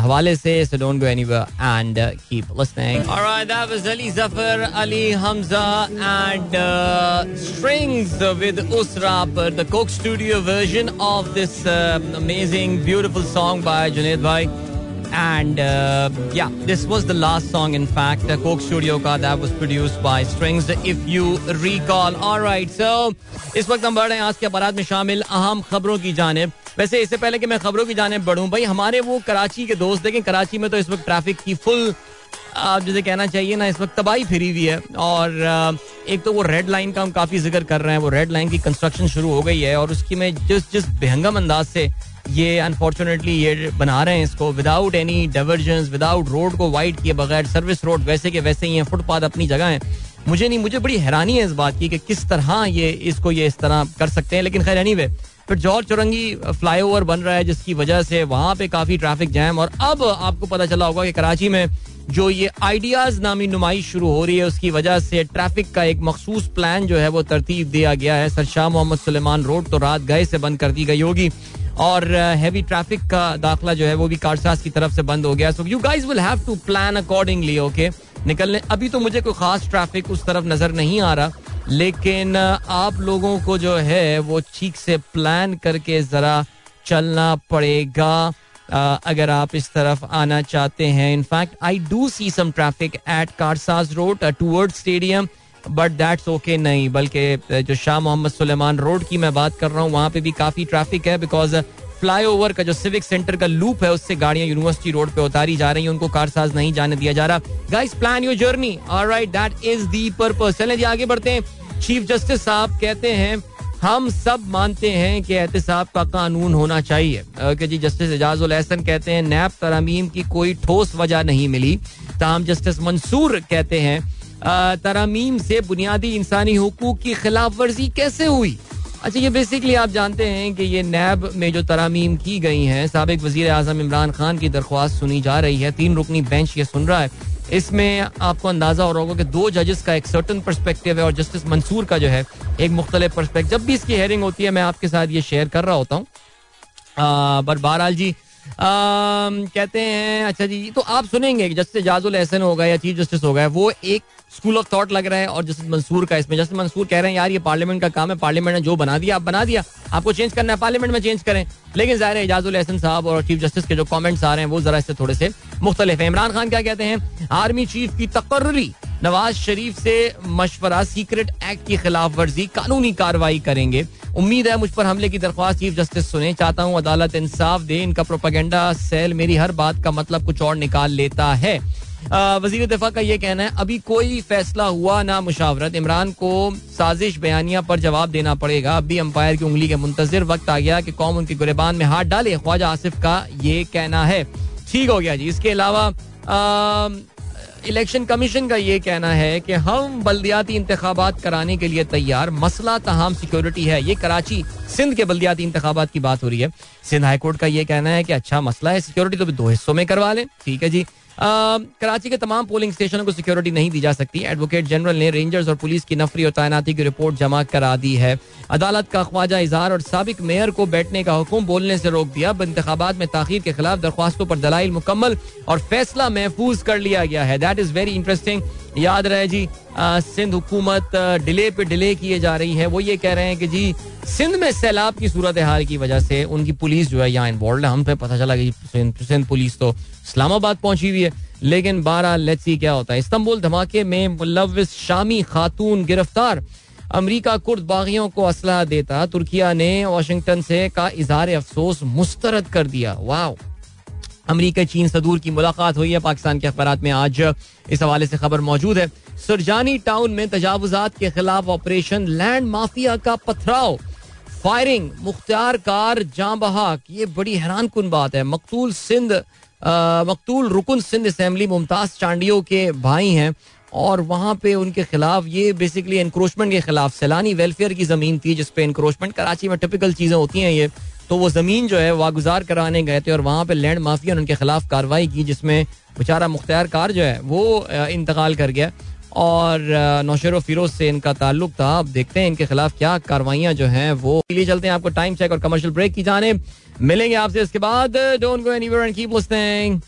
S1: हवाले से so don't go anywhere and keep listening alright that was Ali Zafar Ali Hamza and Strings with उसरा पर the Coke Studio version of this amazing beautiful song by Junaid भाई Yeah, this was the last song, in fact, uh, Coke Studio का was produced by Strings, if you recall. All right, so इस वक्त हम बढ़ रहे हैं आज के अपराध में शामिल अहम खबरों की जानब वैसे इससे पहले कि मैं खबरों की जानब बढ़ूं भाई हमारे वो कराची के दोस्त देखें कराची में तो इस वक्त ट्रैफ़िक की फुल आप जैसे कहना चाहिए ना इस वक्त तबाही फिरी हुई है और एक तो वो रेड लाइन का हम काफ़ी ज़िक्र कर रहे हैं वो रेड लाइन की कंस्ट्रक्शन शुरू हो गई है और उसकी में जिस जिस बेहंगम अंदाज से ये अनफॉर्चुनेटली ये बना रहे हैं इसको without any diversion without road को वाइड किए बगैर सर्विस रोड वैसे के वैसे ही है फुटपाथ अपनी जगह है। मुझे नहीं, मुझे बड़ी हैरानी है इस बात की कि किस तरह ये इसको ये इस तरह कर सकते हैं, लेकिन खैर एनी फिर जौर चुरंगी फ्लाईओवर बन रहा है, जिसकी वजह से वहाँ पे काफ़ी ट्रैफ़िक जैम और अब आपको पता चला होगा कि कराची में जो ये आइडियाज़ नामी नुमाइश शुरू हो रही है, उसकी वजह से ट्रैफ़िक का एक मखसूस प्लान जो है वो तरतीब दिया गया है। सर शाह मोहम्मद सुलेमान रोड तो रात गए से बंद कर दी गई होगी। और हैवी ट्रैफ़िक का दाखला जो है वो भी कारसाज की तरफ़ से बंद हो गया so you guys will have to plan accordingly okay निकलने, अभी तो मुझे कोई खास ट्रैफ़िक उस तरफ़ नज़र नहीं आ रहा, लेकिन आप लोगों को जो है वो ठीक से प्लान करके जरा चलना पड़ेगा। अगर आप इस तरफ़ आना चाहते हैं। In fact I do see some traffic at Karsaz road toward stadium but that's okay नहीं, बल्कि जो शाह मोहम्मद सुलेमान रोड की मैं बात कर रहा हूँ, वहाँ पे भी काफ़ी ट्रैफ़िक है बिकॉज़ फ्लाईओवर का जो सिविक सेंटर का लूप है, उससे गाड़ियाँ यूनिवर्सिटी रोड पे उतारी जा रही हैं, उनको कारसाज नहीं जाने दिया जा रहा। Guys plan your journey alright that is the purpose चलें जी, आगे बढ़ते हैं। चीफ जस्टिस साहब कहते हैं, हम सब मानते हैं कि एहतसाब का कानून होना चाहिए। कि जी जस्टिस एजाजुल एहसन कहते हैं, नैब तरामीम की कोई ठोस वजह नहीं मिली। ताहम जस्टिस मंसूर कहते हैं तरामीम से बुनियादी इंसानी हकूक की खिलाफ वर्जी कैसे हुई? अच्छा ये बेसिकली आप जानते हैं कि ये नैब में जो तरामीम की गई हैं सबक वज़ीर आज़म इमरान खान की दरख्वास्त सुनी जा रही है। तीन रुकनी बेंच ये सुन रहा है। इसमें आपको अंदाज़ा हो रहा होगा कि दो जजेस का एक सर्टन परस्पेक्टिव है और जस्टिस मंसूर का जो है एक मुख्तलिफ़ परस्पेक्टिव जब भी इसकी हेयरिंग होती है मैं आपके साथ ये शेयर कर रहा होता हूँ। बट बहरहाल जी आ, कहते हैं अच्छा जी तो आप सुनेंगे जस्टिस जाजुल एहसन होगा या चीफ जस्टिस होगा वो एक स्कूल ऑफ़ थॉट लग रहा है और जस्टिस मंसूर का इसमें। जस्टिस मंसूर कह रहे हैं, यार, ये पार्लियामेंट का काम है, पार्लियामेंट ने जो बना दिया, आप बना दिया। आपको चेंज करना है, पार्लियामेंट में चेंज करें। लेकिन ज़ाहिर है, इजाजुल एहसन साहब और चीफ जस्टिस के जो कमेंट्स आ रहे हैं, वो जरा इससे थोड़े से मुख्तलिफ़ है। इमरान खान क्या कहते हैं? आर्मी चीफ की तकर्री, नवाज़ शरीफ से मशवरा सीक्रेट एक्ट की खिलाफ वर्जी कानूनी कार्रवाई करेंगे। उम्मीद है, मुझ पर हमले की दरख्वास्त चीफ जस्टिस सुने। चाहता हूँ, अदालत इंसाफ दे, इनका प्रोपागेंडा सेल मेरी हर बात का मतलब कुछ और निकाल लेता है। वज़ीर दिफा का ये कहना है, अभी कोई फैसला हुआ ना मुशावरत। इमरान को साजिश बयानिया पर जवाब देना पड़ेगा। अभी अंपायर की उंगली के मुंतजर, वक्त आ गया कि कौम उनके गुरेबान में हाथ डाले। ख्वाजा आसिफ का ये कहना है। ठीक हो गया जी। इसके अलावा इलेक्शन कमीशन का ये कहना है कि हम बल्दियाती इंतबात कराने के लिए तैयार। मसला तहम सिक्योरिटी है। ये कराची सिंध के बल्दियाती इंतबात की बात हो रही है। सिंध हाईकोर्ट का ये कहना है कि अच्छा मसला है, सिक्योरिटी तो भी दो हिस्सों में करवा लें। ठीक है जी। कराची के तमाम पोलिंग स्टेशनों को सिक्योरिटी नहीं दी जा सकती। एडवोकेट जनरल ने रेंजर्स और पुलिस की नफरी और तैनाती की रिपोर्ट जमा करा दी है। अदालत का ख्वाजा इजहार और सबक मेयर को बैठने का हुक्म बोलने से रोक दिया। इंतबात में ताखिर के खिलाफ दरख्वास्तों पर दलाइल मुकम्मल और फैसला महफूज कर लिया गया है। दैट इज़ वेरी इंटरेस्टिंग याद रहे जी सिंध हुकूमत डिले पे डिले किए जा रही है। वो ये कह रहे हैं कि जी, सिंध में सैलाब की सूरत हाल की वजह से उनकी पुलिस जो है यहाँ इन्वॉल्व है। हम पता चला कि सिंध पुलिस तो इस्लामाबाद पहुँची हुई है। लेकिन बारह लेट्स क्या होता है। इस्तंबुल धमाके में मुलविस शामी खातून गिरफ़्तार। अमरीका कुर्द बागियों को असलाह देता, तुर्किया ने वाशिंगटन से का इजहार अफसोस मुस्तरद कर दिया। वाह अमरीका चीन सदूर की मुलाकात हुई है। पाकिस्तान के अखबार में आज इस हवाले से खबर मौजूद है। सुरजानी टाउन में तजावजात के खिलाफ ऑपरेशन लैंड माफिया का पथराव। फायरिंग, मुख्तार कार जाँ बहाक, ये बड़ी हैरान कन बात है। मकतूल सिंध मकतूल रुकन सिंध असम्बली मुमताज़ चांडियो के भाई हैं और वहाँ पे उनके खिलाफ ये बेसिकली इंक्रोचमेंट के खिलाफ सैलानी वेलफेयर की ज़मीन थी, जिसपे इंक्रोचमेंट कराची में टिपिकल चीज़ें होती हैं ये। तो वो ज़मीन जो है वागुजार कराने गए थे और वहाँ पे लैंड माफिया ने उनके खिलाफ कार्रवाई की, जिसमें बेचारा मुख्तार कार जो है, वो इंतकाल कर गया। और नौशेर फिरोज से इनका ताल्लुक था। अब देखते हैं इनके खिलाफ क्या कार्रवाइयाँ जो हैं, वो लिए चलते हैं आपको टाइम चेक और कमर्शियल ब्रेक की जाने। मिलेंगे आपसे इसके बाद। Don't go anywhere and keep listening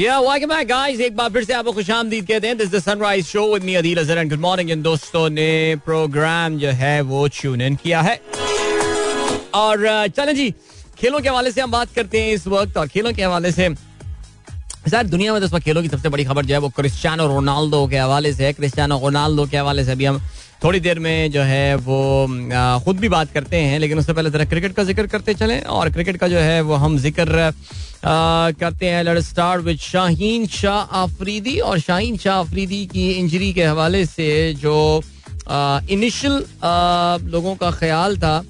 S1: welcome back guys एक बार फिर से आपको कहते हैं। This the sunrise show with me Adeel Azhar and good morning इन दोस्तों ने प्रोग्राम जो है वो ट्यून इन किया है। और चलें जी, खेलों के हवाले से हम बात करते हैं इस वक्त। और खेलों के हवाले से सर दुनिया में तो इस वक्त खेलों की सबसे बड़ी खबर जो है वो क्रिस्टियानो रोनाल्डो के हवाले से है। क्रिस्टियानो रोनाल्डो के हवाले से अभी हम थोड़ी देर में जो है वो खुद भी बात करते हैं, लेकिन उससे पहले जरा क्रिकेट का ज़िक्र करते चले। और क्रिकेट का जो है वो हम ज़िक्र करते हैं let start with Shaheen Shah Afridi. और शाहीन शाह आफरीदी की इंजरी के हवाले से जो इनिशियल लोगों का ख्याल था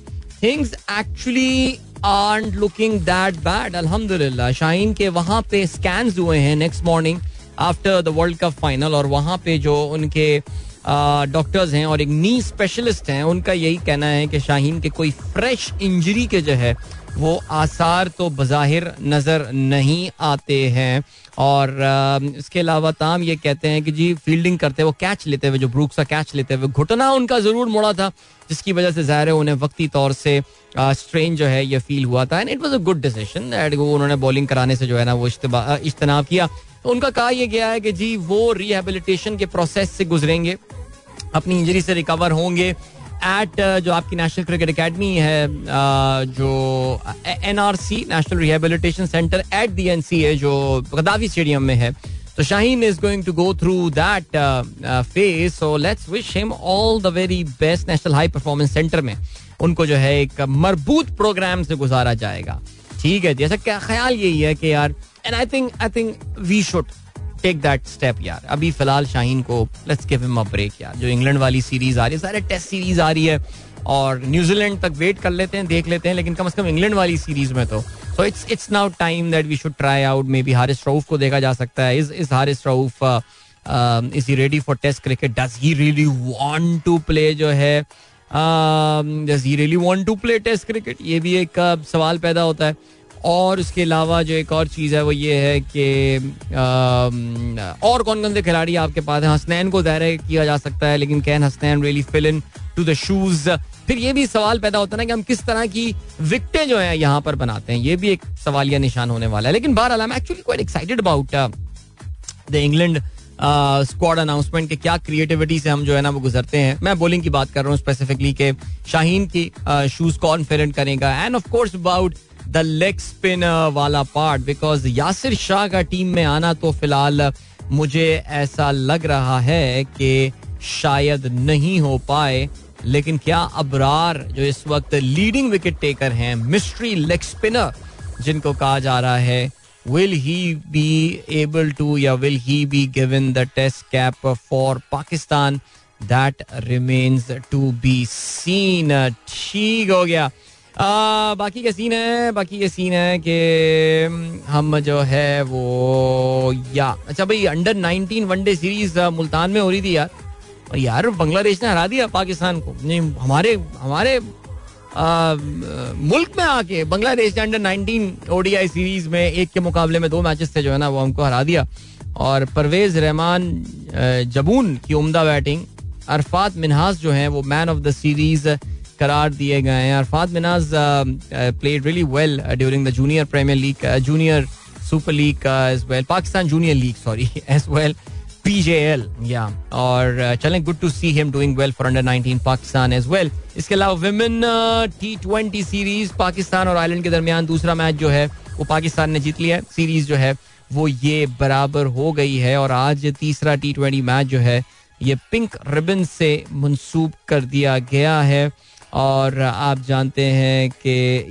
S1: things actually are looking that bad अल्हम्दुलिल्लाह। शाहीन के वहाँ पे स्कैन हुए हैं next morning after the World Cup final और वहाँ पे जो उनके डॉक्टर्स हैं और एक नी स्पेशलिस्ट हैं, उनका यही कहना है कि शाहीन के कोई फ्रेश इंजरी के जो है, वो आसार तो बज़ाहिर नज़र नहीं आते हैं। और इसके अलावा ताम ये कहते हैं कि जी फील्डिंग करते वो कैच लेते हुए, जो ब्रूक सा कैच लेते हुए, घुटना उनका ज़रूर मुड़ा था, जिसकी वजह से ज़ाहिर है उन्हें वक्ती तौर से स्ट्रेन जो है ये फील हुआ था। And it was a good decision that वो उन्होंने बॉलिंग कराने से जो है ना, वो इज्तनाब किया। उनका कहा यह गया है कि जी वो रिहेबिलिटेशन के प्रोसेस से गुजरेंगे अपनी इंजरी से रिकवर होंगे एट uh, जो आपकी नेशनल क्रिकेट एकेडमी है uh, जो N R C national rehabilitation centre at the N C है जो गदावी स्टेडियम में है। तो Shaheen is going to go through that phase so let's wish him all the very best national high performance centre में। उनको जो है एक मरबूत प्रोग्राम से गुजारा जाएगा। ठीक है जैसा क्या ख्याल यही है कि यार and I think I think we should take that step यार अभी फ़िलहाल शाहीन को let's give him a break यार जो इंग्लैंड वाली सीरीज़ आ रही है सारे टेस्ट सीरीज़ आ रही है और न्यूजीलैंड तक वेट कर लेते हैं देख लेते हैं लेकिन कम से कम इंग्लैंड वाली सीरीज़ में तो so it's it's now time that we should try out maybe Haris Rauf को देखा जा सकता है. Is is Haris Rauf is he ready for test cricket does he really want to play जो है does he really want to play test cricket ये भी एक uh, सवाल पैदा होता है. और उसके अलावा जो एक और चीज़ है, वो ये है कि और कौन कौन से खिलाड़ी आपके पास हैं? हसनैन को दायरा किया जा सकता है, लेकिन can Hasnain really fill into the shoes फिर ये भी सवाल पैदा होता है ना कि हम किस तरह की विकटें जो है यहाँ पर बनाते हैं। ये भी एक सवाल सवालिया निशान होने वाला है। लेकिन बहरहाल I actually quite excited about the England squad announcement के क्या क्रिएटिविटी से हम जो है ना वो गुजरते हैं। मैं बोलिंग की बात कर रहा हूँ स्पेसिफिकली के शाहीन की शूज़ कौन फेरेंट करेगा? And of course about the leg spin वाला पार्ट बिकॉज़ यासिर शाह का टीम में आना तो फ़िलहाल मुझे ऐसा लग रहा है कि शायद नहीं हो पाए। लेकिन क्या अबरार जो इस वक्त लीडिंग विकेट टेकर हैं मिस्ट्री लेग स्पिनर जिनको कहा जा रहा है will he be able to या will he be given the test cap for Pakistan? That remains to be seen ठीक हो गया। बाकी का सीन है बाकी ये सीन है कि हम जो है वो या। अच्छा भाई अंडर 19 वनडे सीरीज़ मुल्तान में हो रही थी यार। और यार बांग्लादेश ने हरा दिया पाकिस्तान को। नहीं हमारे हमारे आ, मुल्क में आके बांग्लादेश ने अंडर 19 ओडीआई सीरीज़ में एक के मुकाबले में दो मैचेस थे जो है ना वो हमको हरा दिया। और परवेज रहमान जबून की उम्दा बैटिंग अरफात मिनहास जो है वो मैन ऑफ़ द सीरीज़ करार दिए गए हैं। Arafat Minhas played really well during the junior premier league junior super league as well Pakistan junior league sorry as well PJL या और uh, चलें good to see him doing well for under 19 Pakistan as well इसके अलावा women T twenty series Pakistan और आयरलैंड के दरमियान दूसरा मैच जो है वो पाकिस्तान ने जीत लिया है। सीरीज़ जो है वो ये बराबर हो गई है और आज तीसरा टी ट्वेंटी मैच जो है ये पिंक रिबन से मंसूब कर दिया गया है। और आप जानते हैं कि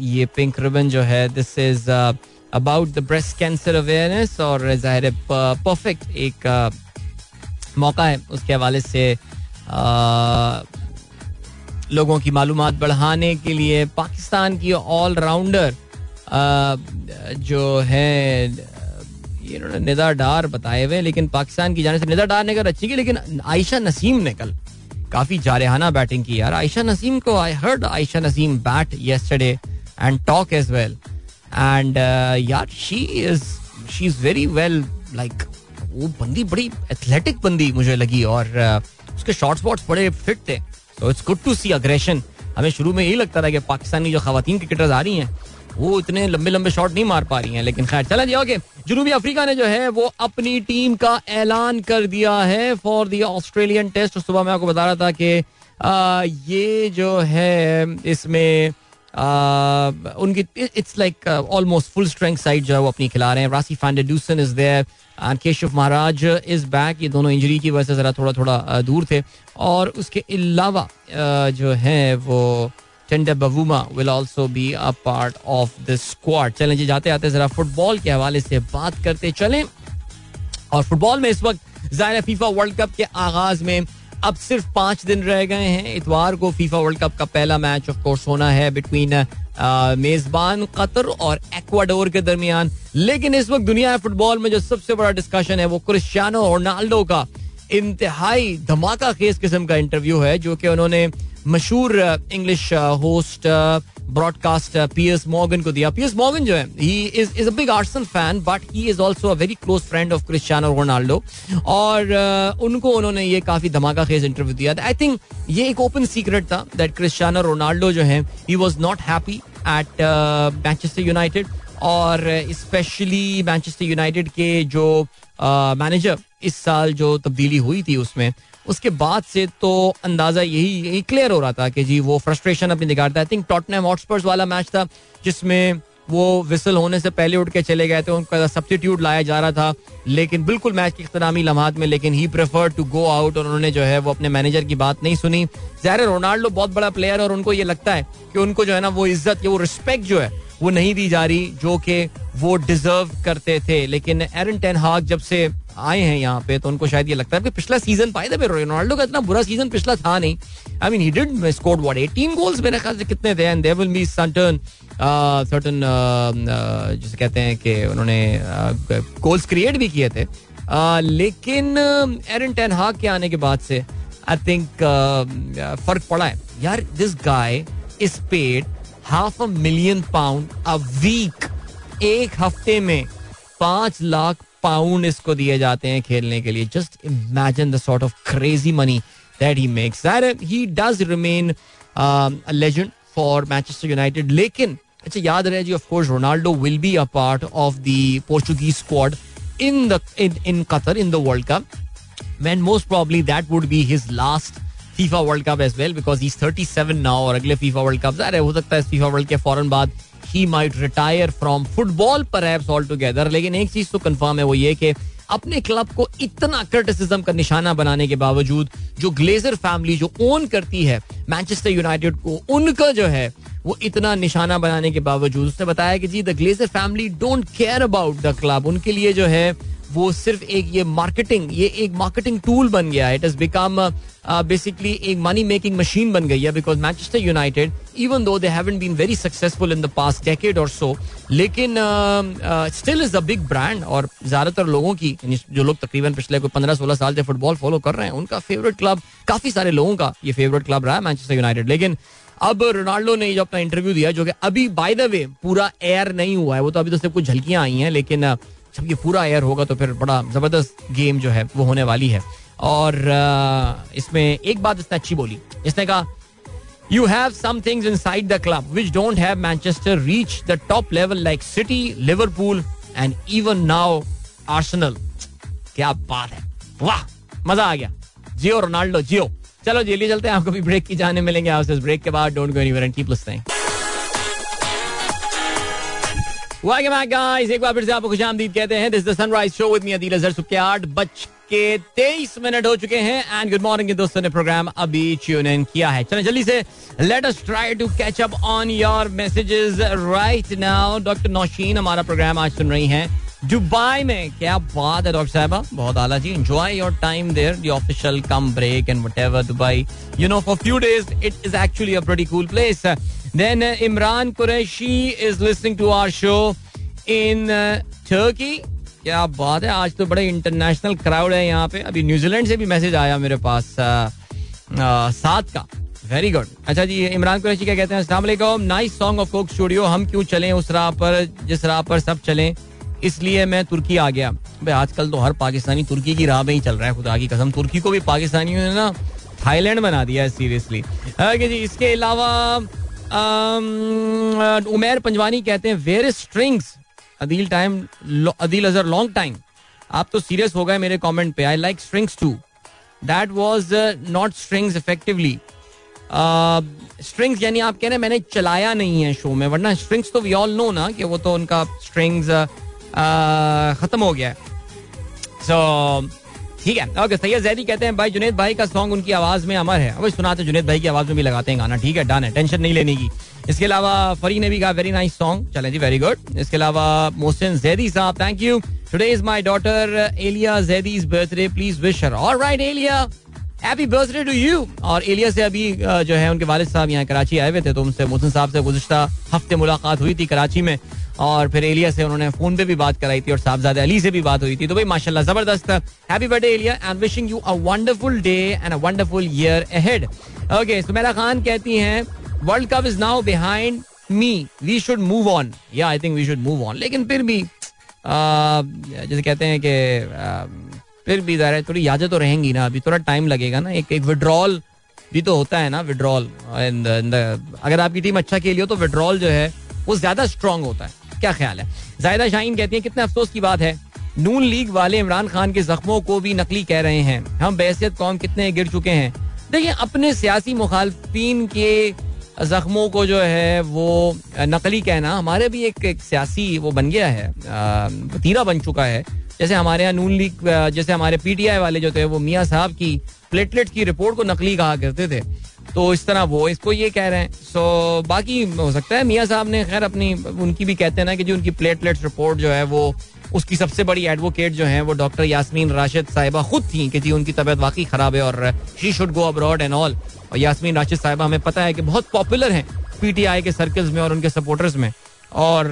S1: ये पिंक रिबन जो है this is about the breast cancer awareness और ज़ाहिर परफेक्ट एक uh, मौका है उसके हवाले से uh, लोगों की मालूम बढ़ाने के लिए पाकिस्तान की ऑलराउंडर uh, जो है इन्होंने निदा डार बताए हुए लेकिन पाकिस्तान की जाने से निदा डार ने कर अच्छी की लेकिन आयशा नसीम ने कल काफ़ी जारहाना बैटिंग की यार। आयशा नसीम को I heard Ayesha Naseem bat yesterday and talk as well and यार she is she is very well like वो बंदी बड़ी एथलेटिक बंदी मुझे लगी और uh, उसके शॉर्ट स्पॉट्स बड़े फिट थे। So it's good to see aggression हमें शुरू में यही लगता था कि पाकिस्तानी जो खातन क्रिकेटर्स आ रही हैं वो इतने लंबे लंबे शॉट नहीं मार पा रही हैं, लेकिन खैर, चला जी ओके जनूबी अफ्रीका ने जो है, वो अपनी टीम का ऐलान कर दिया है फॉर द ऑस्ट्रेलियन टेस्ट सुबह मैं आपको बता रहा था कि ये जो है, इसमें उनकी it's like almost full strength side जो है, वो अपनी खिला रहे हैं। Rassie van der Dussen is there and Keshav Maharaj is back ये दोनों इंजरी की वजह से जरा थोड़ा थोड़ा दूर थे। और उसके अलावा जो है, वो Temba Bavuma will also be a part of the squad चलें जी, जाते आते जरा फुटबॉल के हवाले से बात करते चलें। और फुटबॉल में इस वक्त ज़ाहिर फीफा वर्ल्ड कप के आगाज़ में अब सिर्फ़ पाँच दिन रह गए हैं। इतवार को फीफा वर्ल्ड कप का पहला मैच ऑफ़ कोर्स होना है बिटवीन मेजबान कतर और एक्वाडोर के दरमियान। लेकिन इस वक्त दुनिया फुटबॉल में जो सबसे बड़ा डिस्कशन है वो क्रिस्टियानो रोनाल्डो का। इंतहाई धमाका खेज किस्म का इंटरव्यू है, जो कि उन्होंने मशहूर English host broadcast Piers Morgan को दिया। पियर्स मॉर्गन जो है he is is a big fan but he is also a very close friend of Cristiano Ronaldo और uh, उनको उन्होंने ये काफ़ी धमाका खेज इंटरव्यू दिया। था आई थिंक ये एक ओपन सीक्रेट था दैट क्रिस्टियानो रोनाल्डो जो है he was not happy at Manchester United और स्पेशली मैनचेस्टर यूनाइटेड के जो मैनेजर uh, इस साल जो तब्दीली हुई थी उसमें उसके बाद से तो अंदाज़ा यही यही क्लियर हो रहा था कि जी वो फ्रस्ट्रेशन अपनी दिखाता आई थिंक टॉटनम हॉटस्पर्स वाला मैच था, जिसमें वो विसल होने से पहले उठ के चले गए थे, उनका सब्सिट्यूट लाया जा रहा था। लेकिन बिल्कुल मैच के इख्तनामी लम्हात में, लेकिन he prefer to go out और उन्होंने जो है वो अपने मैनेजर की बात नहीं सुनी। ज़ाहिर रोनाल्डो बहुत बड़ा प्लेयर और उनको ये लगता है कि उनको जो है ना वो इज़्ज़त वो रिस्पेक्ट जो है, वो नहीं दी जा रही, जो कि वो डिजर्व करते थे। लेकिन एरन टेन हाक जब से आए हैं यहाँ पे तो उनको शायद ये लगता है कि पिछला सीज़न पाए थे रोनाल्डो का इतना बुरा सीज़न पिछला था नहीं. I mean he did scored what 18 goals मेरे ख्याल से कितने थे and there will be certain certain जिसे कहते हैं कि उन्होंने गोल्स uh, क्रिएट भी किए थे। Uh, लेकिन एरन टेन हाक के आने के बाद से आई थिंक uh, फ़र्क पड़ा है। यार this guy is paid half a million pound a week एक हफ़्ते में पाँच लाख पाउंड इसको दिए जाते हैं खेलने के लिए। Just imagine the sort of crazy money that he makes he does remain legend for Manchester United लेकिन अच्छा याद रहे जी of course Ronaldo will be a part of the Portuguese squad in the in Qatar in the World Cup when most probably that would be his last FIFA World Cup as well because he 37 now और अगले फीफा वर्ल्ड कप ज़ाहिर हो सकता है फीफा वर्ल्ड के फ़ौरन बाद he might retire from football पर ऑल टुगेदर लेकिन एक चीज़ तो कंफर्म है वो ये कि अपने क्लब को इतना क्रिटिसिज्म का निशाना बनाने के बावजूद जो ग्लेजर फैमिली जो ओन करती है मैनचेस्टर यूनाइटेड को उनका जो है, वो इतना निशाना बनाने के बावजूद उसने बताया कि जी the Glazer family don't care about the club उनके लिए जो है वो सिर्फ़ एक ये मार्केटिंग ये एक मार्केटिंग टूल बन गया इट इज़ बिकम बेसिकली एक मनी मेकिंग मशीन बन गई है because Manchester United even though they haven't been very successful in the past decade और सो लेकिन still is a big brand और ज़्यादातर लोगों की जो लोग तकरीबन पिछले कोई पंद्रह सोलह साल से फुटबॉल फॉलो कर रहे हैं उनका फेवरेट क्लब काफ़ी सारे लोगों का ये फेवरेट क्लब रहा है मैनचेस्टर यूनाइटेड लेकिन अब रोनाल्डो ने जो अपना इंटरव्यू दिया जो कि अभी बाय द वे पूरा एयर नहीं हुआ है वो तो अभी तो सिर्फ़ कुछ झलकियाँ आई हैं लेकिन uh, जब ये पूरा एयर होगा तो फिर बड़ा ज़बरदस्त गेम जो है वो होने वाली है। और इसमें एक बात इसने अच्छी बोली। इसने कहा you have some things inside the club which don't have Manchester reach the top level like City Liverpool and even now Arsenal क्या बात है। वाह, मज़ा आ गया। जियो रोनाल्डो, जियो। चलो जी लिए चलते हैं। आपको भी ब्रेक की जाने मिलेंगे। आपसे ब्रेक के बाद don't go anywhere and keep listening welcome back guys एक बार फिर से आपको खुशामदीद कहते हैं। This the Sunrise Show with me Adeel Azhar सुबह के आठ बज के तेईस मिनट हो चुके हैं एंड गुड मॉर्निंग दोस्तों ने प्रोग्राम अभी ट्यून इन किया है। चलें, जल्दी से let us try to catch up on your messages right now doctor Naushin हमारा प्रोग्राम आज सुन रही हैं। दुबई में क्या बात है डॉक्टर साहबा? बहुत आला जी enjoy your time there the official come break and whatever Dubai you know for few days it is actually a pretty cool place then Imran Qureshi is listening to our show in Turkey क्या बात है? आज तो बड़े इंटरनेशनल क्राउड है यहाँ पे। अभी न्यूजीलैंड से भी मैसेज आया मेरे पास सात का। वेरी गुड अच्छा जी इमरान कुरैशी क्या कहते हैं? अस्सलाम nice song of Coke Studio हम क्यों चलें उस राह पर? जिस राह पर सब चलें, इसलिए मैं तुर्की आ गया। भाई, आजकल तो हर पाकिस्तानी तुर्की की राह में ही चल रहा है, खुदा की कसम। तुर्की को भी पाकिस्तानियों ने ना थाईलैंड बना दिया है सीरियसली ओके जी, इसके अलावा उमेर पंजवानी कहते हैं where strings Adeel time Adeel Azhar long time आप तो सीरियस हो गए मेरे कमेंट पे. I like strings to that was not strings effectively strings यानी आप कह रहे हैं, मैंने चलाया नहीं है शो में, वरना स्ट्रिंग्स तो वी ऑल नो ना कि वो तो उनका स्ट्रिंग्स खत्म हो गया सो ठीक है? ओके सैयद जैदी कहते हैं, भाई जुनेद भाई का सॉन्ग उनकी आवाज़ में अमर है। अब सुनाते जुनेद भाई की आवाज़ में भी लगाते हैं गाना। ठीक है डन है। टेंशन नहीं लेने की। इसके अलावा फरी ने भी कहा वेरी नाइस सॉन्ग चलें जी वेरी गुड इसके अलावा मोहसिन जैदी साहब thank you today is my daughter Aliya Zaidi's birthday please wish her alright Aliya happy birthday to you और एलिया से अभी जो है, उनके वालिद साहब यहाँ कराची आए हुए थे तो उनसे, मोहसिन साहब से गुजशत हफ़्ते मुलाकात हुई थी कराची में। और फिर एलिया से उन्होंने फ़ोन पे भी बात कराई थी और साहबजादे अली से भी बात हुई थी। तो भाई, माशाल्लाह, ज़बरदस्त। Happy birthday Aliya and wishing you a wonderful day and a wonderful year ahead okay Sumera Khan कहती हैं World Cup is now behind me we should move on या I think we should move on लेकिन फिर भी जैसे कहते हैं कि फिर भी ज़ाहिर थोड़ी यादें तो रहेंगी ना। अभी थोड़ा टाइम लगेगा ना। एक एक विड्रॉल भी तो होता है ना विड्रॉल अगर आपकी टीम अच्छा खेली हो तो विड्रॉल जो है, वो ज़्यादा स्ट्रांग होता है। क्या ख्याल है? जायदा शाहीन कहती है कितने अफसोस की बात है। नून लीग वाले इमरान खान के जख्मों को भी नकली कह रहे हैं। हम बहसियत कौम कितने गिर चुके हैं। देखिए अपने सियासी मुखालफिन के जख्मों को जो है वो नकली कहना हमारे भी एक, एक सियासी वो बन गया है तीरा बन चुका है। जैसे हमारे यहाँ नून लीग जैसे हमारे पीटीआई वाले जो थे वो मियाँ साहब की प्लेटलेट की रिपोर्ट को नकली कहा करते थे। तो इस तरह वो इसको ये कह रहे हैं। सो बाकी हो सकता है मियाँ साहब ने खैर अपनी, उनकी भी कहते हैं ना कि जो उनकी प्लेटलेट रिपोर्ट जो है वो, उसकी सबसे बड़ी एडवोकेट जो है वो डॉक्टर यासमीन राशिद साहिबा खुद थी कि जी उनकी तबीयत वाकई खराब है और she should go abroad and all और यासमीन राशिद साहिबा हमें पता है कि बहुत पॉपुलर हैं पीटीआई के सर्कल्स में और उनके सपोर्टर्स में। और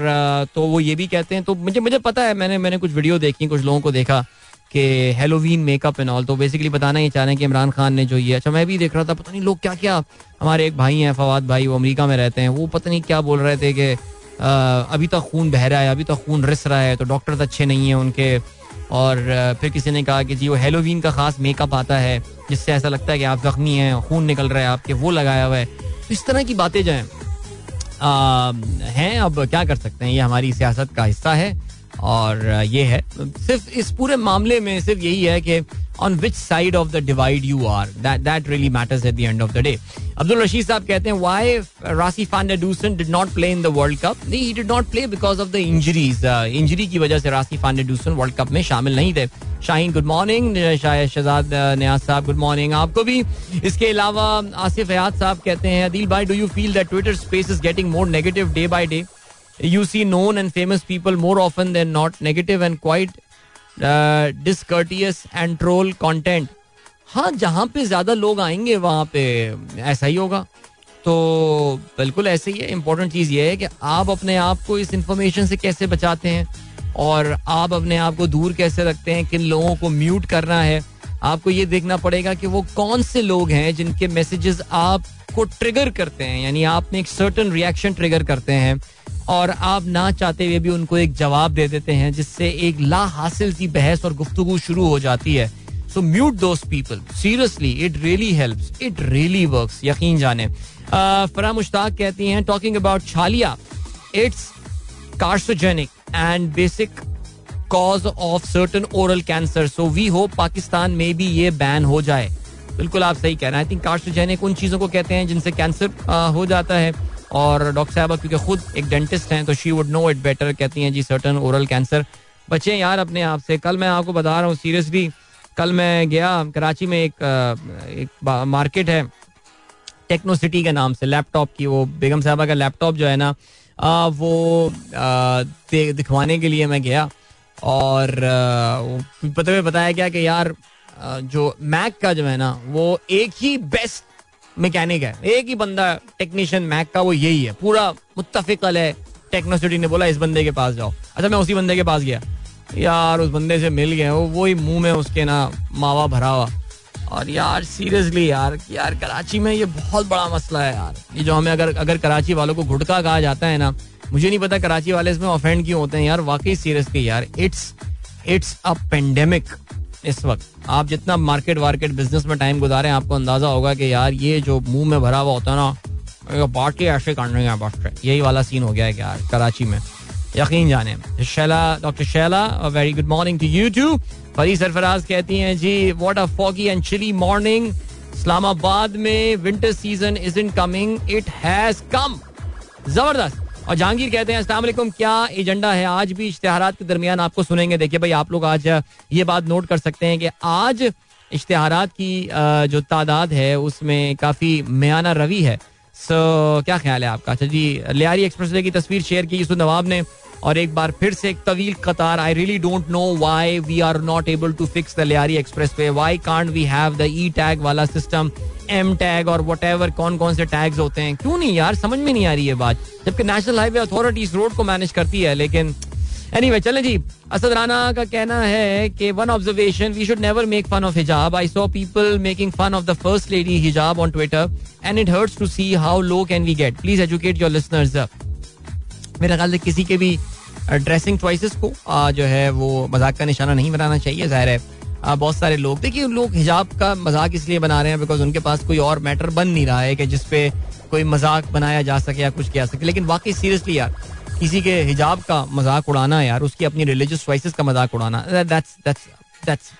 S1: तो वो ये भी कहते हैं तो मुझे मुझे पता है, मैंने मैंने कुछ वीडियो देखी, कुछ लोगों को देखा। कि हेलोवीन मेकअप एंड ऑल तो बेसिकली बताना ही चाह रहे हैं कि इमरान खान ने जो ये अच्छा मैं भी देख रहा था, पता नहीं लोग क्या क्या हमारे एक भाई हैं, फवाद भाई, वो अमेरिका में रहते हैं, वो पता नहीं क्या बोल रहे थे कि अभी तक खून बह रहा है, अभी तक खून रिस रहा है तो डॉक्टर अच्छे नहीं हैं उनके, और फिर किसी ने कहा कि जी, वो हेलोवीन का खास मेकअप आता है, जिससे ऐसा लगता है कि आप जख्मी हैं, खून निकल रहा है आपके, वो लगाया हुआ है। तो इस तरह की बातें जो हैं, अब क्या कर सकते हैं, ये हमारी सियासत का हिस्सा है। और ये है। सिर्फ़ इस पूरे मामले में सिर्फ़ यही है कि on which side of the divide you are that that really matters at the end of the day Abdul Rasheed साहब कहते हैं why Rassie van der Dussen did not play in the World Cup he did not play because of the injuries injury की वजह से रासी फांडेडूसन वर्ल्ड कप में शामिल नहीं थे। शाहीन गुड मॉर्निंग शायद शहजाद न्याज साहब गुड मॉर्निंग आपको भी इसके अलावा आसिफ हयात साहब कहते हैं अदील भाई do you feel that Twitter space is getting more negative day by day you see known and famous people more often than not negative and quite uh, discourteous and troll content. हाँ जहाँ पे ज़्यादा लोग आएँगे वहाँ पे ऐसा ही होगा। तो बिल्कुल ऐसे ही है। इंपॉर्टेंट चीज़ ये है कि आप अपने आप को इस इंफॉर्मेशन से कैसे बचाते हैं और आप अपने आप को दूर कैसे रखते हैं किन लोगों को म्यूट करना है। आपको ये देखना पड़ेगा कि वो कौन से लोग हैं जिनके मैसेजेस आपको ट्रिगर करते हैं। यानी आप में एक सर्टन रिएक्शन ट्रिगर करते हैं। और आप ना चाहते हुए भी उनको एक जवाब दे देते हैं, जिससे एक ला हासिल की बहस और गुफ्तु शुरू हो जाती है। So mute those people seriously it really help it really work यकीन जाने। फरा मुश्ताक कहती हैं talking about chhalia it's carcinogenic and basic cause of certain oral cancer so we hope Pakistan में भी ये बैन हो जाए. बिल्कुल आप सही कह रहे हैं। आई थिंक कार्सोजेनिक उन चीज़ों को कहते हैं जिनसे कैंसर हो जाता है। और डॉक्टर साहबा क्योंकि खुद एक डेंटिस्ट हैं तो she would know it better कहती हैं जी सर्टन ओरल कैंसर बचे यार अपने आप से। कल मैं आपको बता रहा हूँ सीरियसली कल मैं गया कराची में एक एक मार्केट है टेक्नो सिटी के नाम से लैपटॉप की वो बेगम साहबा का लैपटॉप जो है ना आ, वो दिखवाने के लिए मैं गया और पता बताया गया कि यार जो मैक का जो है ना वो एक ही बेस्ट मैकेनिक है। एक ही बंदा टेक्नीशियन मैक का, वो यही है। पूरा मुतफिकल है। टेक्नोसिटी ने बोला, इस बंदे के पास जाओ। अच्छा मैं उसी बंदे के पास गया। यार, उस बंदे से मिल गया। वो वही मुँह में उसके ना मावा भरा हुआ। और यार सीरियसली यार यार, कराची में ये बहुत बड़ा मसला है यार। ये जो हमें अगर अगर कराची वालों को घुटका कहा जाता है ना, मुझे नहीं पता कराची वाले इसमें ऑफेंड क्यों होते हैं। यार, वाकई सीरियसली यार इट्स इट्स अ पेंडेमिक इस वक्त। आप जितना मार्केट वार्केट बिज़नेस में टाइम गुजारें, आपको अंदाज़ा होगा कि यार ये जो मुँह में भरा हुआ होता है ना पार्टी ऐसे करने का बस यही वाला सीन हो गया है यार, कराची में। यकीन जाने। Shaila doctor Shaila very good morning to you too Fari Sarfaraz कहती हैं, जी what a foggy and chilly morning Islamabad में winter season is in coming it has come ज़बरदस्त। और जहांगीर कहते हैं असलम क्या एजेंडा है आज भी इश्तेहार के दरमियान? आपको सुनेंगे, देखिए भाई, आप लोग आज ये बात नोट कर सकते हैं कि आज इश्तेहार की जो तादाद है, उसमें काफ़ी म्याना रवि है। सो, क्या ख्याल है आपका? अच्छा जी, लियारी एक्सप्रेस की तस्वीर शेयर की यूसुफ नवाब ने और एक बार फिर से एक तवील कतार। I really don't know why we are not able to fix the Lyari Expressway why can't we have the E tag वाला सिस्टम एम टैग और वट एवर कौन कौन से टैग्स होते हैं? क्यों नहीं यार? समझ में नहीं आ रही है बात। जबकि नेशनल हाईवे अथॉरिटी इस रोड को मैनेज करती है, लेकिन एनी वे चले जी। असद राना का कहना है कि one observation we should never make fun of हिजाब I saw people making fun of the first lady हिजाब on Twitter and it hurts to see how low can we get please educate your listeners मेरे ख्याल से किसी के भी ड्रेसिंग चॉइसेस को जो है वो मज़ाक का निशाना नहीं बनाना चाहिए, ज़ाहिर है। बहुत सारे लोग, देखिए, लोग हिजाब का मज़ाक इसलिए बना रहे हैं बिकॉज़ उनके पास कोई और मैटर बन नहीं रहा है कि जिसपे कोई मज़ाक बनाया जा सके या कुछ किया सके। लेकिन वाकई सीरियसली यार, किसी के हिजाब का मज़ाक उड़ाना यार, उसकी अपनी रिलीजियस चॉइसेस का मज़ाक उड़ाना that's that's that's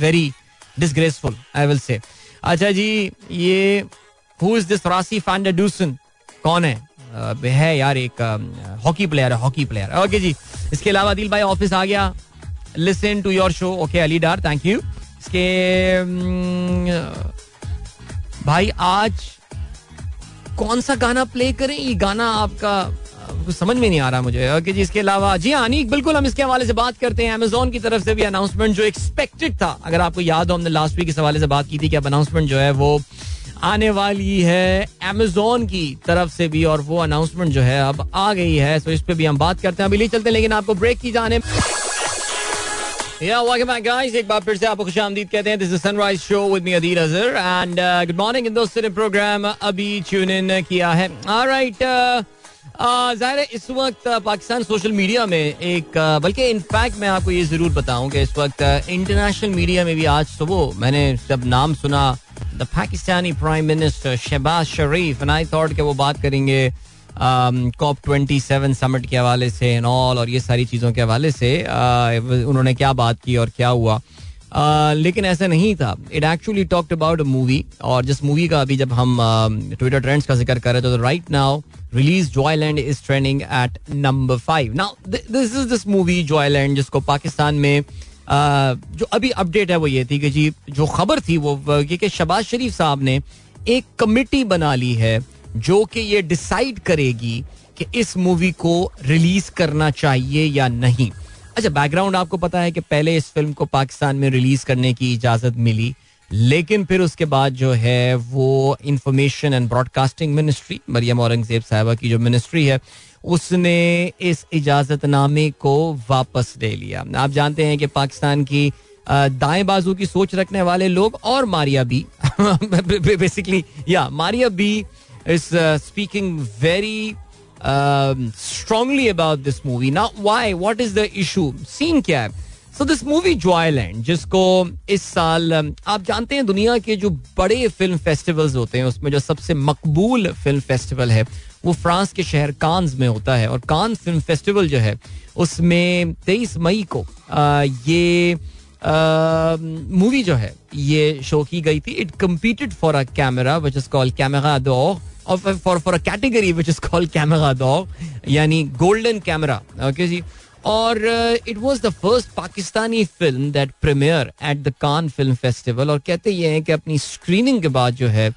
S1: very disgraceful I will say अच्छा जी, ये हु इज़ दिस रासी फैंडूसन कौन है? है यार एक हॉकी प्लेयर है, हॉकी प्लेयर। ओके जी, इसके अलावा दिल भाई ऑफ़िस आ गया। Listen to your show okay, Ali Dar thank you इसके भाई आज कौन सा गाना प्ले करें? ये गाना आपका कुछ समझ में नहीं आ रहा मुझे। ओके जी, इसके अलावा, जी हाँ बिल्कुल हम इसके हवाले से बात करते हैं। अमेजोन की तरफ़ से भी अनाउंसमेंट जो एक्सपेक्टेड था। अगर आपको याद हो, हमने लास्ट वीक इस हवाले से बात की थी कि अब अनाउंसमेंट जो है वो आने वाली है एमेजोन की तरफ़ से भी और वो अनाउंसमेंट जो है अब आ गई है सो इस पे भी हम बात करते हैं। अभी ले चलते हैं, लेकिन आपको ब्रेक की जाने। एक बार फिर से आपको खुश आमदीद कहते हैं। Sunrise Show with and good morning दोस्तों ने प्रोग्राम अभी ट्यून इन किया है। ऑलराइट ज़ाहिर इस वक्त पाकिस्तान सोशल मीडिया में एक बल्कि इनफैक्ट मैं आपको ये ज़रूर बताऊँ कि इस वक्त इंटरनेशनल मीडिया में भी आज सुबह मैंने जब नाम सुना the Pakistani prime minister Shahbaz Sharif and I thought कि वो बात करेंगे कॉप ट्वेंटी सेवन समिट के हवाले से एंड ऑल और ये सारी चीज़ों के हवाले से uh, उन्होंने क्या बात की और क्या हुआ। Uh, लेकिन ऐसा नहीं था। It actually talked about a movie और जिस मूवी का अभी जब हम ट्विटर ट्रेंड्स का ज़िक्र कर रहे थे तो right now release Joyland is trending at number five now this is this movie Joyland जिसको पाकिस्तान में जो अभी अपडेट है वो ये थी कि जी, जो खबर थी वो ये कि शबाज शरीफ साहब ने एक कमिटी बना ली है, जो कि ये डिसाइड करेगी कि इस मूवी को रिलीज़ करना चाहिए या नहीं। अच्छा बैकग्राउंड आपको पता है कि पहले इस फ़िल्म को पाकिस्तान में रिलीज़ करने की इजाज़त मिली, लेकिन फिर उसके बाद जो है वो information and broadcasting ministry Maryam Aurangzeb साहबा की जो मिनिस्ट्री है, उसने इस इजाजतनामे को वापस ले लिया। आप जानते हैं कि पाकिस्तान की दाएँ बाजू की सोच रखने वाले लोग और मारिया बी बेसिकली या Maria B is speaking very strongly about this movie ना why what is the issue scene क्या है सो दिस मूवी जॉयलैंड जिसको इस साल um, आप जानते हैं दुनिया के जो बड़े फ़िल्म फेस्टिवल्स होते हैं उसमें जो सबसे मकबूल फ़िल्म फेस्टिवल है वो फ्रांस के शहर कांस में होता है। और कान फ़िल्म फेस्टिवल जो है उसमें तेईस मई को ये मूवी जो है ये शो की गई थी। It competed for a camera which is called camera d'Or for for a category which is called camera d'Or यानी गोल्डन कैमरा ओके जी और it was the first Pakistani film that premiere at the Cannes film festival और कहते ये हैं कि अपनी स्क्रीनिंग के बाद जो है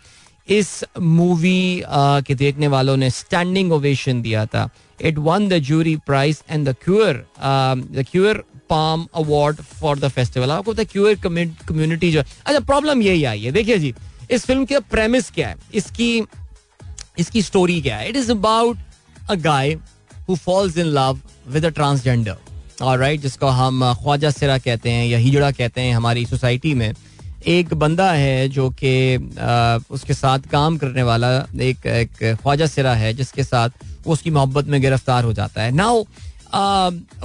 S1: इस मूवी uh, के देखने वालों ने स्टैंडिंग ओवेशन दिया था it won the jury prize and the queer the queer palm award for the festival आपको द क्यूर कम्युनिटी जो अच्छा प्रॉब्लम यही आई है देखिए जी इस फ़िल्म के प्रेमिस क्या है इसकी इसकी स्टोरी क्या है? It is about a guy who falls in love with a transgender और राइट जिसको हम uh, ख्वाजा सिरा कहते हैं या हिजड़ा कहते हैं हमारी सोसाइटी में। एक बंदा है जो कि uh, उसके साथ काम करने वाला एक एक ख्वाजा सिरा है जिसके साथ वो उसकी मोहब्बत में गिरफ़्तार हो जाता है। नाउ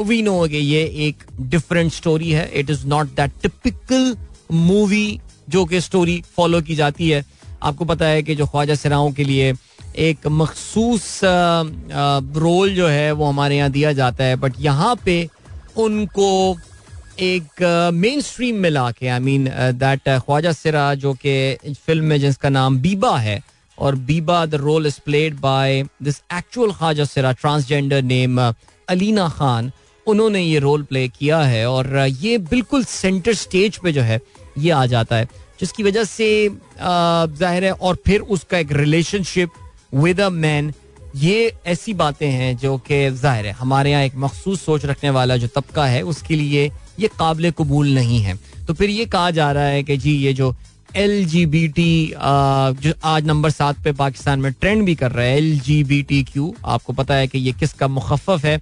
S1: वी नो कि ये एक डिफरेंट स्टोरी है। It is not that typical movie जो कि स्टोरी फॉलो की जाती है। आपको पता है कि जो ख्वाजा सिराओं के लिए एक मखसूस रोल जो है वो हमारे यहाँ दिया जाता है। बट यहाँ पे उनको एक मेन स्ट्रीम में ला के आई मीन दैट ख्वाजा सिरा जो कि फ़िल्म में जिसका नाम बीबा है, और Biba the role is played by this actual Khwaja सिरा ट्रांसजेंडर नेम अलीना खान। उन्होंने ये रोल प्ले किया है, और ये बिल्कुल सेंटर स्टेज पे जो है, ये आ जाता है। जिसकी वजह से ज़ाहिर है, और फिर उसका एक रिलेशनशिप विद अ मैन ये ऐसी बातें हैं जो कि ज़ाहिर है, हमारे यहाँ एक मखसूस सोच रखने वाला जो तबका है, उसके लिए ये काबिल कबूल नहीं है। तो फिर ये कहा जा रहा है कि जी, ये जो एल जी बी टी जो आज नंबर सात पे पाकिस्तान में ट्रेंड भी कर रहा है L G B T Q आपको पता है कि ये किसका मुखफ़ है,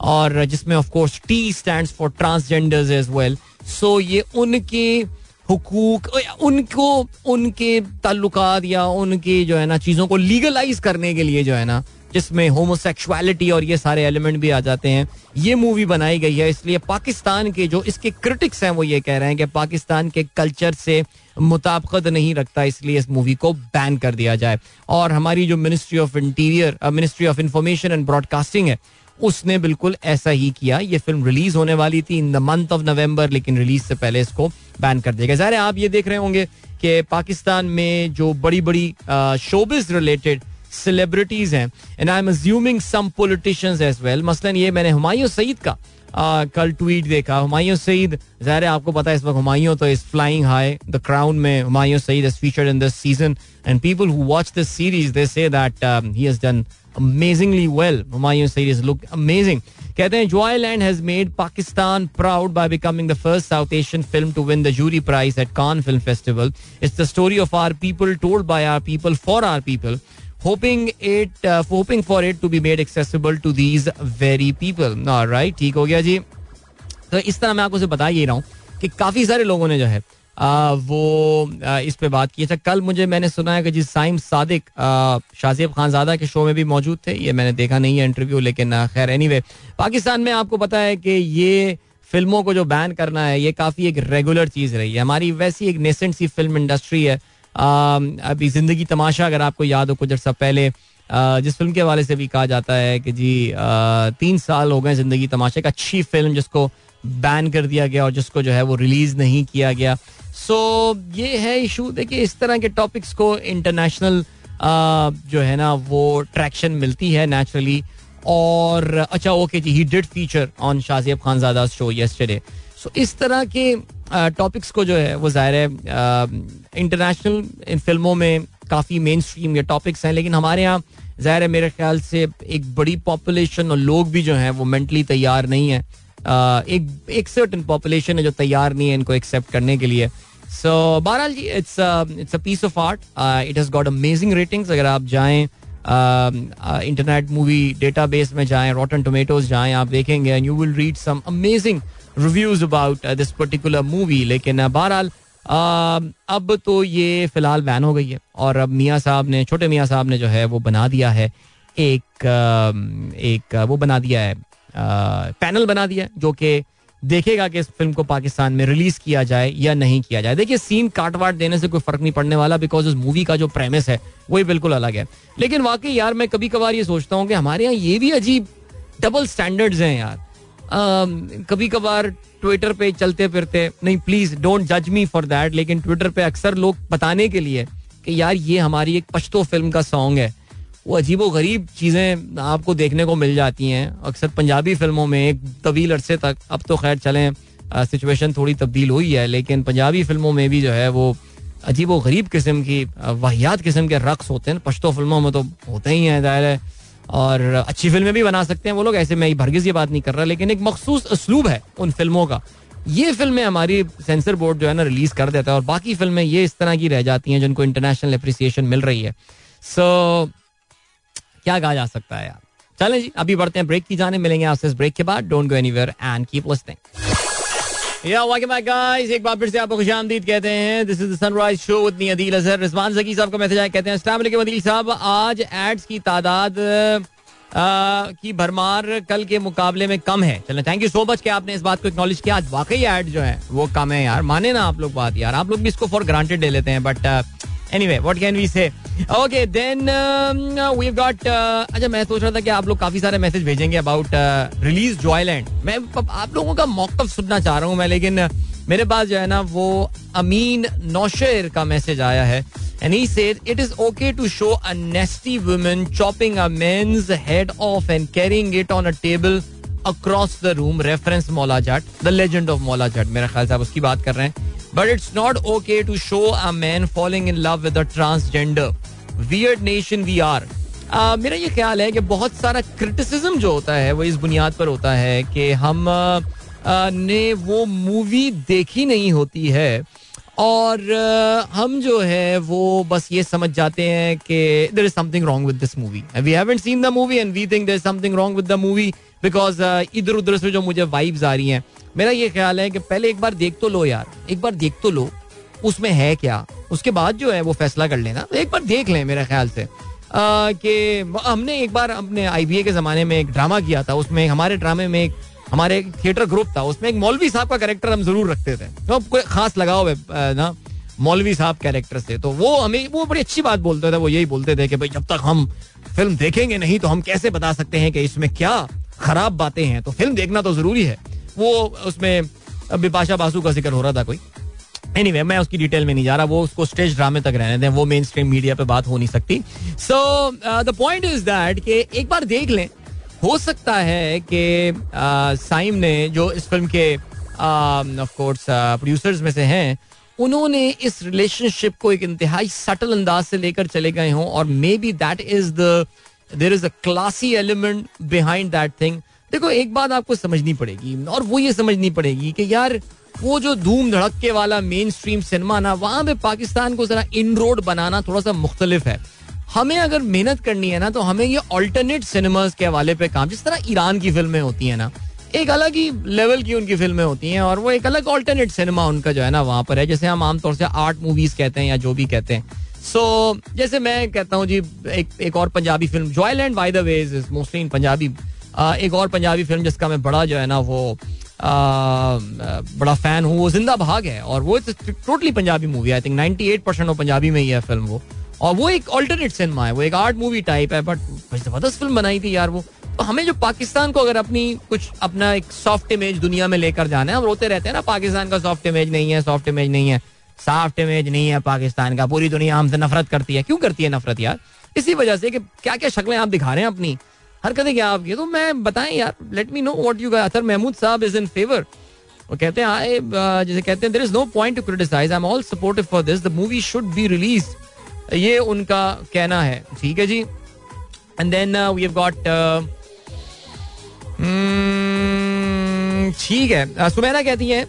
S1: और जिसमें of course T stand for transgenders as well so ये उनके हुकूक उनको, उनके ताल्लुकात या उनके जो है ना, चीज़ों को लीगलाइज करने के लिए जो है ना, जिसमें होमोसेक्सुअलिटी और ये सारे एलिमेंट भी आ जाते हैं, ये मूवी बनाई गई है। इसलिए पाकिस्तान के जो इसके क्रिटिक्स हैं, वो ये कह रहे हैं कि पाकिस्तान के कल्चर से मुताबकत नहीं रखता, इसलिए इस मूवी को बैन कर दिया जाए। और हमारी जो ministry of interior ministry of information and broadcasting है उसने बिल्कुल ऐसा ही किया। ये फ़िल्म रिलीज़ होने वाली थी in the month of November लेकिन रिलीज़ से पहले इसको बैन कर दिया गया। ज़ाहिर आप ये देख रहे होंगे कि पाकिस्तान में जो बड़ी बड़ी शोबिस रिलेटेड सेलिब्रिटीज हैं and I am assuming some politicians as well मसलन ये मैंने हुमायूं सईद का आ, कल ट्वीट देखा। हुमायूं सईद ज़ाहिर आपको पता है इस वक्त हुमायूं तो is flying high the Crown में। Humayun Saeed is featured in this season and people who watch this series they say that he has done amazingly well Humayun series look amazing कहते हैं Joyland has made Pakistan proud by becoming the first South Asian film to win the jury prize at Cannes film festival it's the story of our people told by our people for our people hoping it hoping for it to be made accessible to these very people right ठीक हो गया जी। तो इस तरह मैं आपको बता ही रहा हूँ कि काफ़ी सारे लोगों ने जो है वो इस पे बात की। अच्छा कल मुझे मैंने सुना है कि जी साइम सादिक शाहजेब खानजादा के शो में भी मौजूद थे। ये मैंने देखा नहीं है इंटरव्यू लेकिन खैर एनी एनीवे पाकिस्तान में आपको पता है कि ये फ़िल्मों को जो बैन करना है, ये काफ़ी एक रेगुलर चीज़ रही है। हमारी वैसी एक नेसेंट सी फ़िल्म इंडस्ट्री है। अभी ज़िंदगी तमाशा अगर आपको याद हो, कुछ अर्सा पहले जिस फ़िल्म के हवाले से भी कहा जाता है कि जी तीन साल हो गए ज़िंदगी तमाशा एक अच्छी फ़िल्म जिसको बैन कर दिया गया और जिसको जो है वो रिलीज़ नहीं किया गया। सो so, ये है इशू देखिए इस तरह के टॉपिक्स को इंटरनेशनल जो है ना वो ट्रैक्शन मिलती है नेचुरली और अच्छा okay ji he did feature on Shahzeb Khanzada show yesterday so इस तरह के टॉपिक्स को जो है वो ज़ाहिर है इंटरनेशनल इन फ़िल्मों में काफ़ी मेन स्ट्रीम ये टॉपिक्स हैं लेकिन हमारे यहाँ ज़ाहिर है मेरे ख्याल से एक बड़ी पॉपुलेशन और लोग भी जो हैं वो मेंटली तैयार नहीं है। एक एक सर्टन पॉपुलेशन है जो तैयार नहीं है इनको एक्सेप्ट करने के लिए। सो बहरहाल जी it's it's a piece of art it has got amazing ratings अगर आप जाएँ इंटरनेट मूवी डेटाबेस में जाएँ रॉटन टोमेटोज जाएँ, आप देखेंगे and you will read some amazing reviews about this particular movie लेकिन बहरहाल अब तो ये फ़िलहाल बैन हो गई है। और अब मियाँ साहब ने, छोटे मियाँ साहब ने जो है, वो बना दिया है। एक एक वो बना दिया है। पैनल बना दिया जो कि देखेगा कि इस फ़िल्म को पाकिस्तान में रिलीज़ किया जाए या नहीं किया जाए। देखिए, सीन काटवाट देने से कोई फ़र्क नहीं पड़ने वाला बिकॉज़ इस मूवी का जो प्रेमिस है, वही बिल्कुल अलग है। लेकिन वाकई यार, मैं कभी कभार ये सोचता हूँ कि हमारे यहाँ ये भी अजीब डबल स्टैंडर्ड्स हैं यार। कभी कभार ट्विटर पे चलते फिरते, नहीं प्लीज़ डोंट जज मी फॉर दैट लेकिन ट्विटर पे अक्सर लोग बताने के लिए कि यार, ये हमारी एक पश्तो फ़िल्म का सॉन्ग है। वो अजीबो गरीब चीज़ें आपको देखने को मिल जाती हैं। अक्सर पंजाबी फ़िल्मों में एक तवील अरसे तक अब तो खैर चलें सिचुएशन थोड़ी तब्दील हुई है लेकिन पंजाबी फ़िल्मों में भी जो है वो अजीब व गरीब किस्म की वाहियात किस्म के रक्स होते हैं। पश्तो फ़िल्मों में तो होते ही हैं दायर है और अच्छी फ़िल्में भी बना सकते हैं वो लोग ऐसे मैं भरगिज ये बात नहीं कर रहा लेकिन एक मखसूस असलूब है उन फ़िल्मों का। ये फ़िल्में हमारी सेंसर बोर्ड जो है ना रिलीज़ कर देता है और बाकी फ़िल्में ये इस तरह की रह जाती हैं जिनको इंटरनेशनल अप्रिसिएशन मिल रही है। सो so, क्या कहा जा सकता है यार? चलें जी, अभी बढ़ते हैं ब्रेक की जाने, मिलेंगे आपसे इस ब्रेक के बाद। Don't go anywhere and keep ya welcome back guys एक बार फिर से आपको खुशामदीद कहते हैं। This is the sunrise show with me Adeel Azhar Rizwan Zaki साहब का मैसेज आया कहते हैं अस्सलाम वालेकुम अदील साहब। आज एड्स की तादाद की भरमार कल के मुकाबले में कम है। चलो थैंक यू सो मच कि आपने इस बात को एक्नॉलेज किया। आज वाकई एड जो है, वो कम है यार। माने ना आप लोग बात यार। आप लोग भी इसको फॉर ग्रांटेड ले लेते हैं but anyway what can we say okay then we got अच्छा मैं सोच रहा था कि आप लोग काफ़ी सारे मैसेज भेजेंगे अबाउट रिलीज़ जॉयलैंड मैं आप लोगों का मौकफ सुनना चाह रहा हूँ मैं लेकिन uh, मेरे पास जो है ना वो अमीन नौशेर का मैसेज आया है And he said it is okay to show a nasty woman chopping a man's head off and carrying it on a table across the room reference Maula Jatt the legend of मौला जाट मेरा ख्याल साहब उसकी बात कर रहे हैं. But it's not okay to show a man following in love with transgender weird nation we are मेरा ये ख्याल है कि बहुत सारा क्रिटिसिज्म जो होता है वो इस बुनियाद पर होता है कि हम uh, uh ने वो मूवी देखी नहीं होती है. और हम जो है, वो बस ये समझ जाते हैं कि there is something wrong with this movie we haven't seen the movie and we think there is something wrong with the movie because इधर उधर से जो मुझे वाइब्स आ रही हैं। मेरा ये ख्याल है कि पहले एक बार देख तो लो यार, एक बार देख तो लो, उसमें है क्या? उसके बाद जो है वो फैसला कर लेना। एक बार देख लें मेरे ख्याल से। कि हमने एक बार अपने आईबीए के जमाने में एक ड्रामा किया था, उसमें हमारे ड्रामे में एक हमारे एक थिएटर ग्रुप था उसमें एक मौलवी साहब का कैरेक्टर हम ज़रूर रखते थे। तो कोई खास लगाव है ना मौलवी साहब कैरेक्टर से तो वो हमें वो बड़ी अच्छी बात बोलते थे वो यही बोलते थे कि भाई जब तक हम फ़िल्म देखेंगे नहीं तो हम कैसे बता सकते हैं कि इसमें क्या खराब बातें हैं? तो फ़िल्म देखना तो ज़रूरी है। वो उसमें बिपाशा बासु का ज़िक्र हो रहा था कोई। एनी anyway, मैं उसकी डिटेल में नहीं जा रहा वो उसको स्टेज ड्रामे तक रहने दें वो मेन स्ट्रीम मीडिया पे बात हो नहीं सकती। So the point is that कि एक बार देख लें हो सकता है कि साइम ने, जो इस फ़िल्म के ऑफ़ कोर्स प्रोड्यूसर्स में से हैं, उन्होंने इस रिलेशनशिप को एक इंतहाई सटल अंदाज से लेकर चले गए हों, और maybe that is the there is a classy element behind that thing देखो, एक बात आपको समझनी पड़ेगी, और वो ये समझनी पड़ेगी कि यार, वो जो धूम धड़के वाला मेन स्ट्रीम सिनेमा ना, वहाँ पे पाकिस्तान को जरा इन रोड बनाना थोड़ा सा मुख्तलिफ़ है। हमें अगर मेहनत करनी है ना तो हमें ये ऑल्टरनेट सिनेमाज के हवाले पे काम जिस तरह ईरान की फ़िल्में होती है ना एक अलग ही लेवल की उनकी फ़िल्में होती हैं और वो एक अलग ऑल्टरनेट सिनेमा उनका जो है ना वहाँ पर है जैसे हम आमतौर से आर्ट मूवीज़ कहते हैं या जो भी कहते हैं। सो so, जैसे मैं कहता हूँ जी एक एक और Punjabi film Joyland by the way is mostly in Punjabi एक और पंजाबी फ़िल्म जिसका मैं बड़ा जो है ना वो आ, बड़ा फ़ैन हूँ वो ज़िंदा भाग है और वो totally Punjabi movie I think 98 percent वो पंजाबी में ही है फ़िल्म वो। और वो एक ऑल्टरनेट सिनेमा है, वो एक आर्ट मूवी टाइप है बट ज़बरदस्त फ़िल्म बनाई थी यार वो। तो हमें जो पाकिस्तान को अगर अपनी कुछ अपना एक सॉफ्ट इमेज दुनिया में लेकर जाना है, हम रोते रहते हैं ना, पाकिस्तान का सॉफ्ट इमेज नहीं है सॉफ्ट इमेज नहीं है सॉफ्ट इमेज नहीं है पाकिस्तान का, पूरी दुनिया हमसे नफरत करती है। क्यों करती है नफरत यार? इसी वजह से कि क्या क्या शक्लें आप दिखा रहे हैं अपनी। हरकतें क्या आपकी तो मैं बताएँ यार let me know what you Atar Mahmood साहब इज़ इन फेवर वो कहते हैं जैसे कहते हैं there is no point to criticize I am all supportive for this the movie should be release ये उनका कहना है। ठीक है जी? And then we have got ठीक है। सुमैना कहती है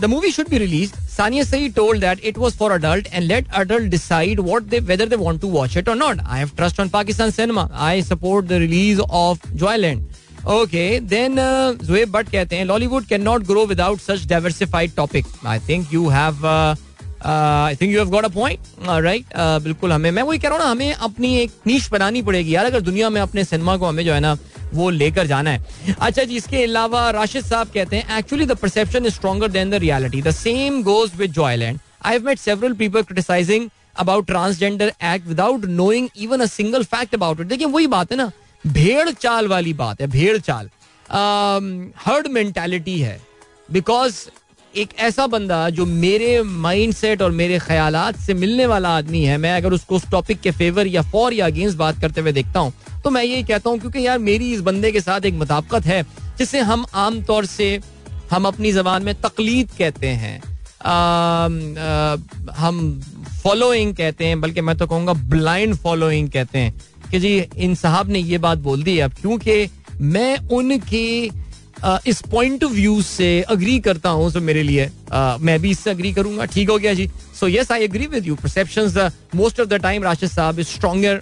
S1: the movie should be release Sania सही told that it was for adult and let adult decide what they whether they want to watch it और not I have trust on Pakistan cinema I support the release of Joyland okay then Zuaib Butt कहते हैं Lollywood can not grow without such diversified topic I think you have I think you have got a point right बिल्कुल हमें मैं वही कह रहा हूँ ना हमें अपनी एक नीच बनानी पड़ेगी यार अगर दुनिया में अपने सिनेमा को हमें जो है ना वो लेकर जाना है। अच्छा जी इसके अलावा राशिद साहब कहते हैं actually the perception is stronger than the reality the same goes with Joyland I have met several people criticizing about transgender act without knowing even a single fact about it देखिए वही बात है ना भेड़ चाल वाली बात है भेड़ चाल। हर्ड um, मेंटालिटी है। बिकॉज़ एक ऐसा बंदा जो मेरे माइंड सेट और मेरे ख्याल से मिलने वाला आदमी है मैं अगर उसको उस टॉपिक के फेवर या फॉर या अगेंस्ट बात करते हुए देखता हूँ तो मैं यही कहता हूँ क्योंकि यार मेरी इस बंदे के साथ एक मुताबकत है जिसे हम आम तौर से हम अपनी जबान में तकलीद कहते हैं आ, आ, हम फॉलोइंग कहते हैं बल्कि मैं तो कहूँगा ब्लाइंड फॉलोइंग कहते हैं कि जी इन साहब ने ये बात बोल दी अब क्योंकि मैं उनके इस पॉइंट ऑफ़ व्यू से अग्री करता हूँ मेरे लिए मैं भी इससे अग्री करूँगा। ठीक हो गया जी? So yes I agree with you perception most of the time Rashid साहब is stronger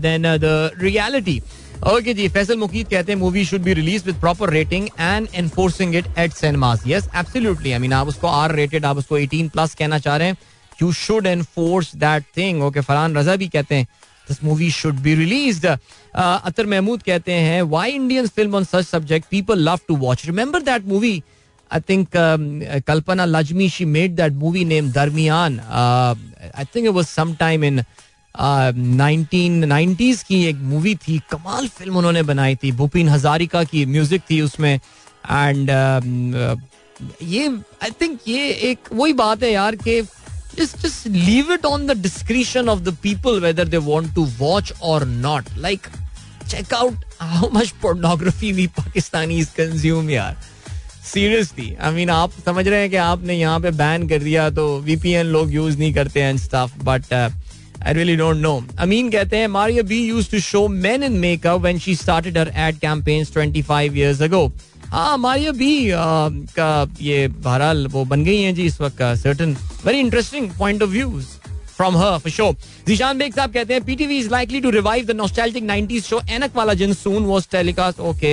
S1: than the reality okay जी फैसल मुकीद कहते हैं movie should be release with proper rating and enforcing it at cinemas yes absolutely I mean आप उसको आर रेटेड आप उसको 18 प्लस कहना चाह रहे हैं you should enforce that thing okay Farhan Raza भी कहते हैं this movie should be released Atar Mahmood कहते हैं why Indian film on such subject people love to watch remember that movie I think Kalpana Lajmi she made that movie named Darmiyan. Uh, I think it was sometime in nineteen nineties की एक मूवी थी कमाल फ़िल्म उन्होंने बनाई थी। भूपिन हजारिका की म्यूज़िक थी उसमें। एंड um, uh, ये आई थिंक ये एक वही बात है यार कि just just leave it on the discretion of the people whether they want to watch or not like check out how much pornography we pakistanis consume यार सीरियसली आई मीन आप समझ रहे हैं कि आपने यहाँ पे बैन कर दिया तो वीपीएन लोग यूज नहीं करते हैं stuff but I really don't know Ameen कहते हैं Maria B used to show men in makeup when she started her ad campaigns 25 years ago हाँ मारिया बी का ये बहरहाल वो बन गई हैं जी इस वक्त का certain very interesting point of views from her for show Zeeshan Baig साहब कहते हैं PTV is likely to revive the nostalgic 90s show Ainak Wala Jin soon was telecast okay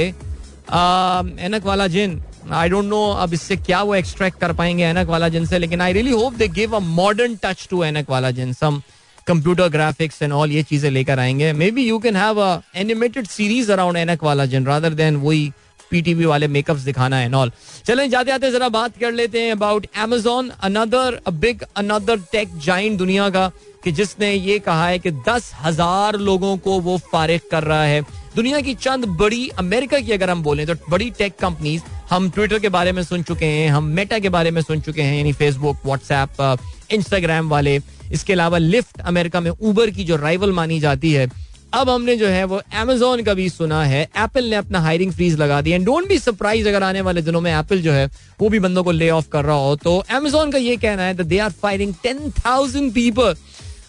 S1: Ainak Wala Jin I don't no अब इससे क्या वो एक्सट्रैक्ट कर पाएँगे एनक वाला जिन से, लेकिन I really hope they give a modern touch to Ainak Wala Jin some computer graphics and all ये चीज़ें लेकर आएँगे. Maybe you can have animated series around Ainak Wala Jin rather than वही पीटीवी वाले मेकअप्स दिखाना है ऑल चलें जाते जाते जरा बात कर लेते हैं about Amazon another big another tech giant दुनिया का, कि जिसने ये कहा है कि दस हज़ार लोगों को वो फारिग कर रहा है। दुनिया की चंद बड़ी, अमेरिका की अगर हम बोलें तो बड़ी टेक कंपनीज़ हम ट्विटर के बारे में सुन चुके हैं, हम मेटा के बारे में सुन चुके हैं, यानी फेसबुक व्हाट्सएप इंस्टाग्राम वाले। इसके अलावा लिफ्ट अमेरिका में ऊबर की जो राइवल मानी जाती है अब हमने जो है वो अमेजोन का भी सुना है। एप्पल ने अपना हायरिंग फ्रीज लगा दी एंड डोंट बी सरप्राइज़ अगर आने वाले दिनों में एप्पल जो है, वो भी बंदों को ले ऑफ़ कर रहा हो। तो अमेजोन का ये कहना है they are firing ten thousand people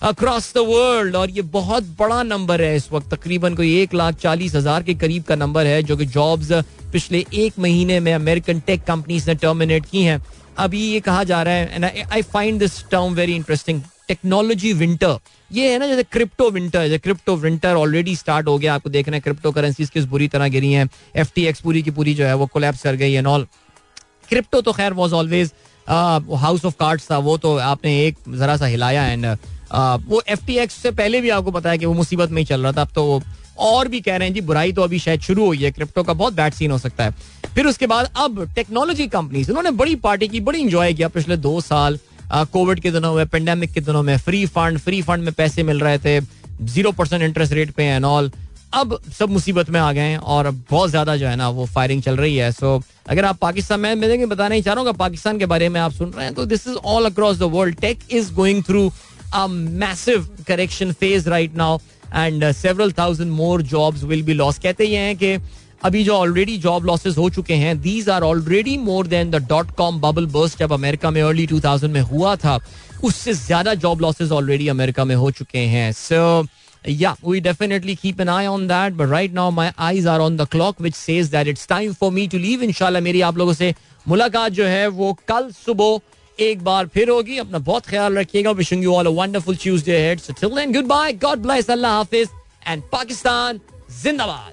S1: across the world और ये बहुत बड़ा नंबर है इस वक्त। तकरीबन कोई एक लाख चालीस हज़ार के करीब का नंबर है, जो कि जॉब्स पिछले एक महीने में अमेरिकन टेक कंपनीज़ ने टर्मिनेट की हैं। अभी ये कहा जा रहा है and I find this term very interesting technology winter ये है ना जैसे क्रिप्टो विंटर जैसे क्रिप्टो विंटर ऑलरेडी स्टार्ट हो गया। आपको देखना है क्रिप्टो करेंसीज किस बुरी तरह गिरी हैं। एफटीएक्स पूरी की पूरी जो है वो कोलैप्स कर गई एंड ऑल क्रिप्टो तो खैर was always house of cards था, वो तो आपने एक जरा सा हिलाया एंड वो एफ़ टी एक्स से पहले भी आपको पता है कि वो मुसीबत में ही चल रहा था। अब तो और भी कह रहे हैं, जी, बुराई तो अभी शायद शुरू हुई है। क्रिप्टो का बहुत बैड सीन हो सकता है। फिर उसके बाद अब टेक्नोलॉजी कंपनीज़ उन्होंने बड़ी पार्टी की, बड़ी इंजॉय किया पिछले दो साल। कोविड के दिनों में पेंडेमिक के दिनों में फ्री फंड फ्री फंड में पैसे मिल रहे थे ज़ीरो परसेंट इंटरेस्ट रेट पे एंड ऑल अब सब मुसीबत में आ गए हैं और बहुत ज़्यादा जो है ना, वो फायरिंग चल रही है। सो अगर आप पाकिस्तान में मैं देखिए बताना ही चाह रहा हूँ पाकिस्तान के बारे में आप सुन रहे हैं तो this is all across the world tech is going through a massive correction phase right now and several thousand more jobs will be loss कहते हैं कि अभी जो ऑलरेडी जॉब लॉसेज हो चुके हैं these are already more than the dot com bubble burst जब अमेरिका में अर्ली 2000 में हुआ था। उससे ज़्यादा जॉब लॉसेस ऑलरेडी अमेरिका में हो चुके हैं। So ya we definitely keep an eye on that but right now my eyes are on the clock which says that it's time for me to leave इनशाला मेरी आप लोगों से मुलाकात जो है, वो कल सुबह एक बार फिर होगी। अपना बहुत ख्याल रखिएगा। You all a wonderful Tuesday ahead so till then good bye God bless अल्लाह हाफिज. एंड पाकिस्तान जिंदाबाद.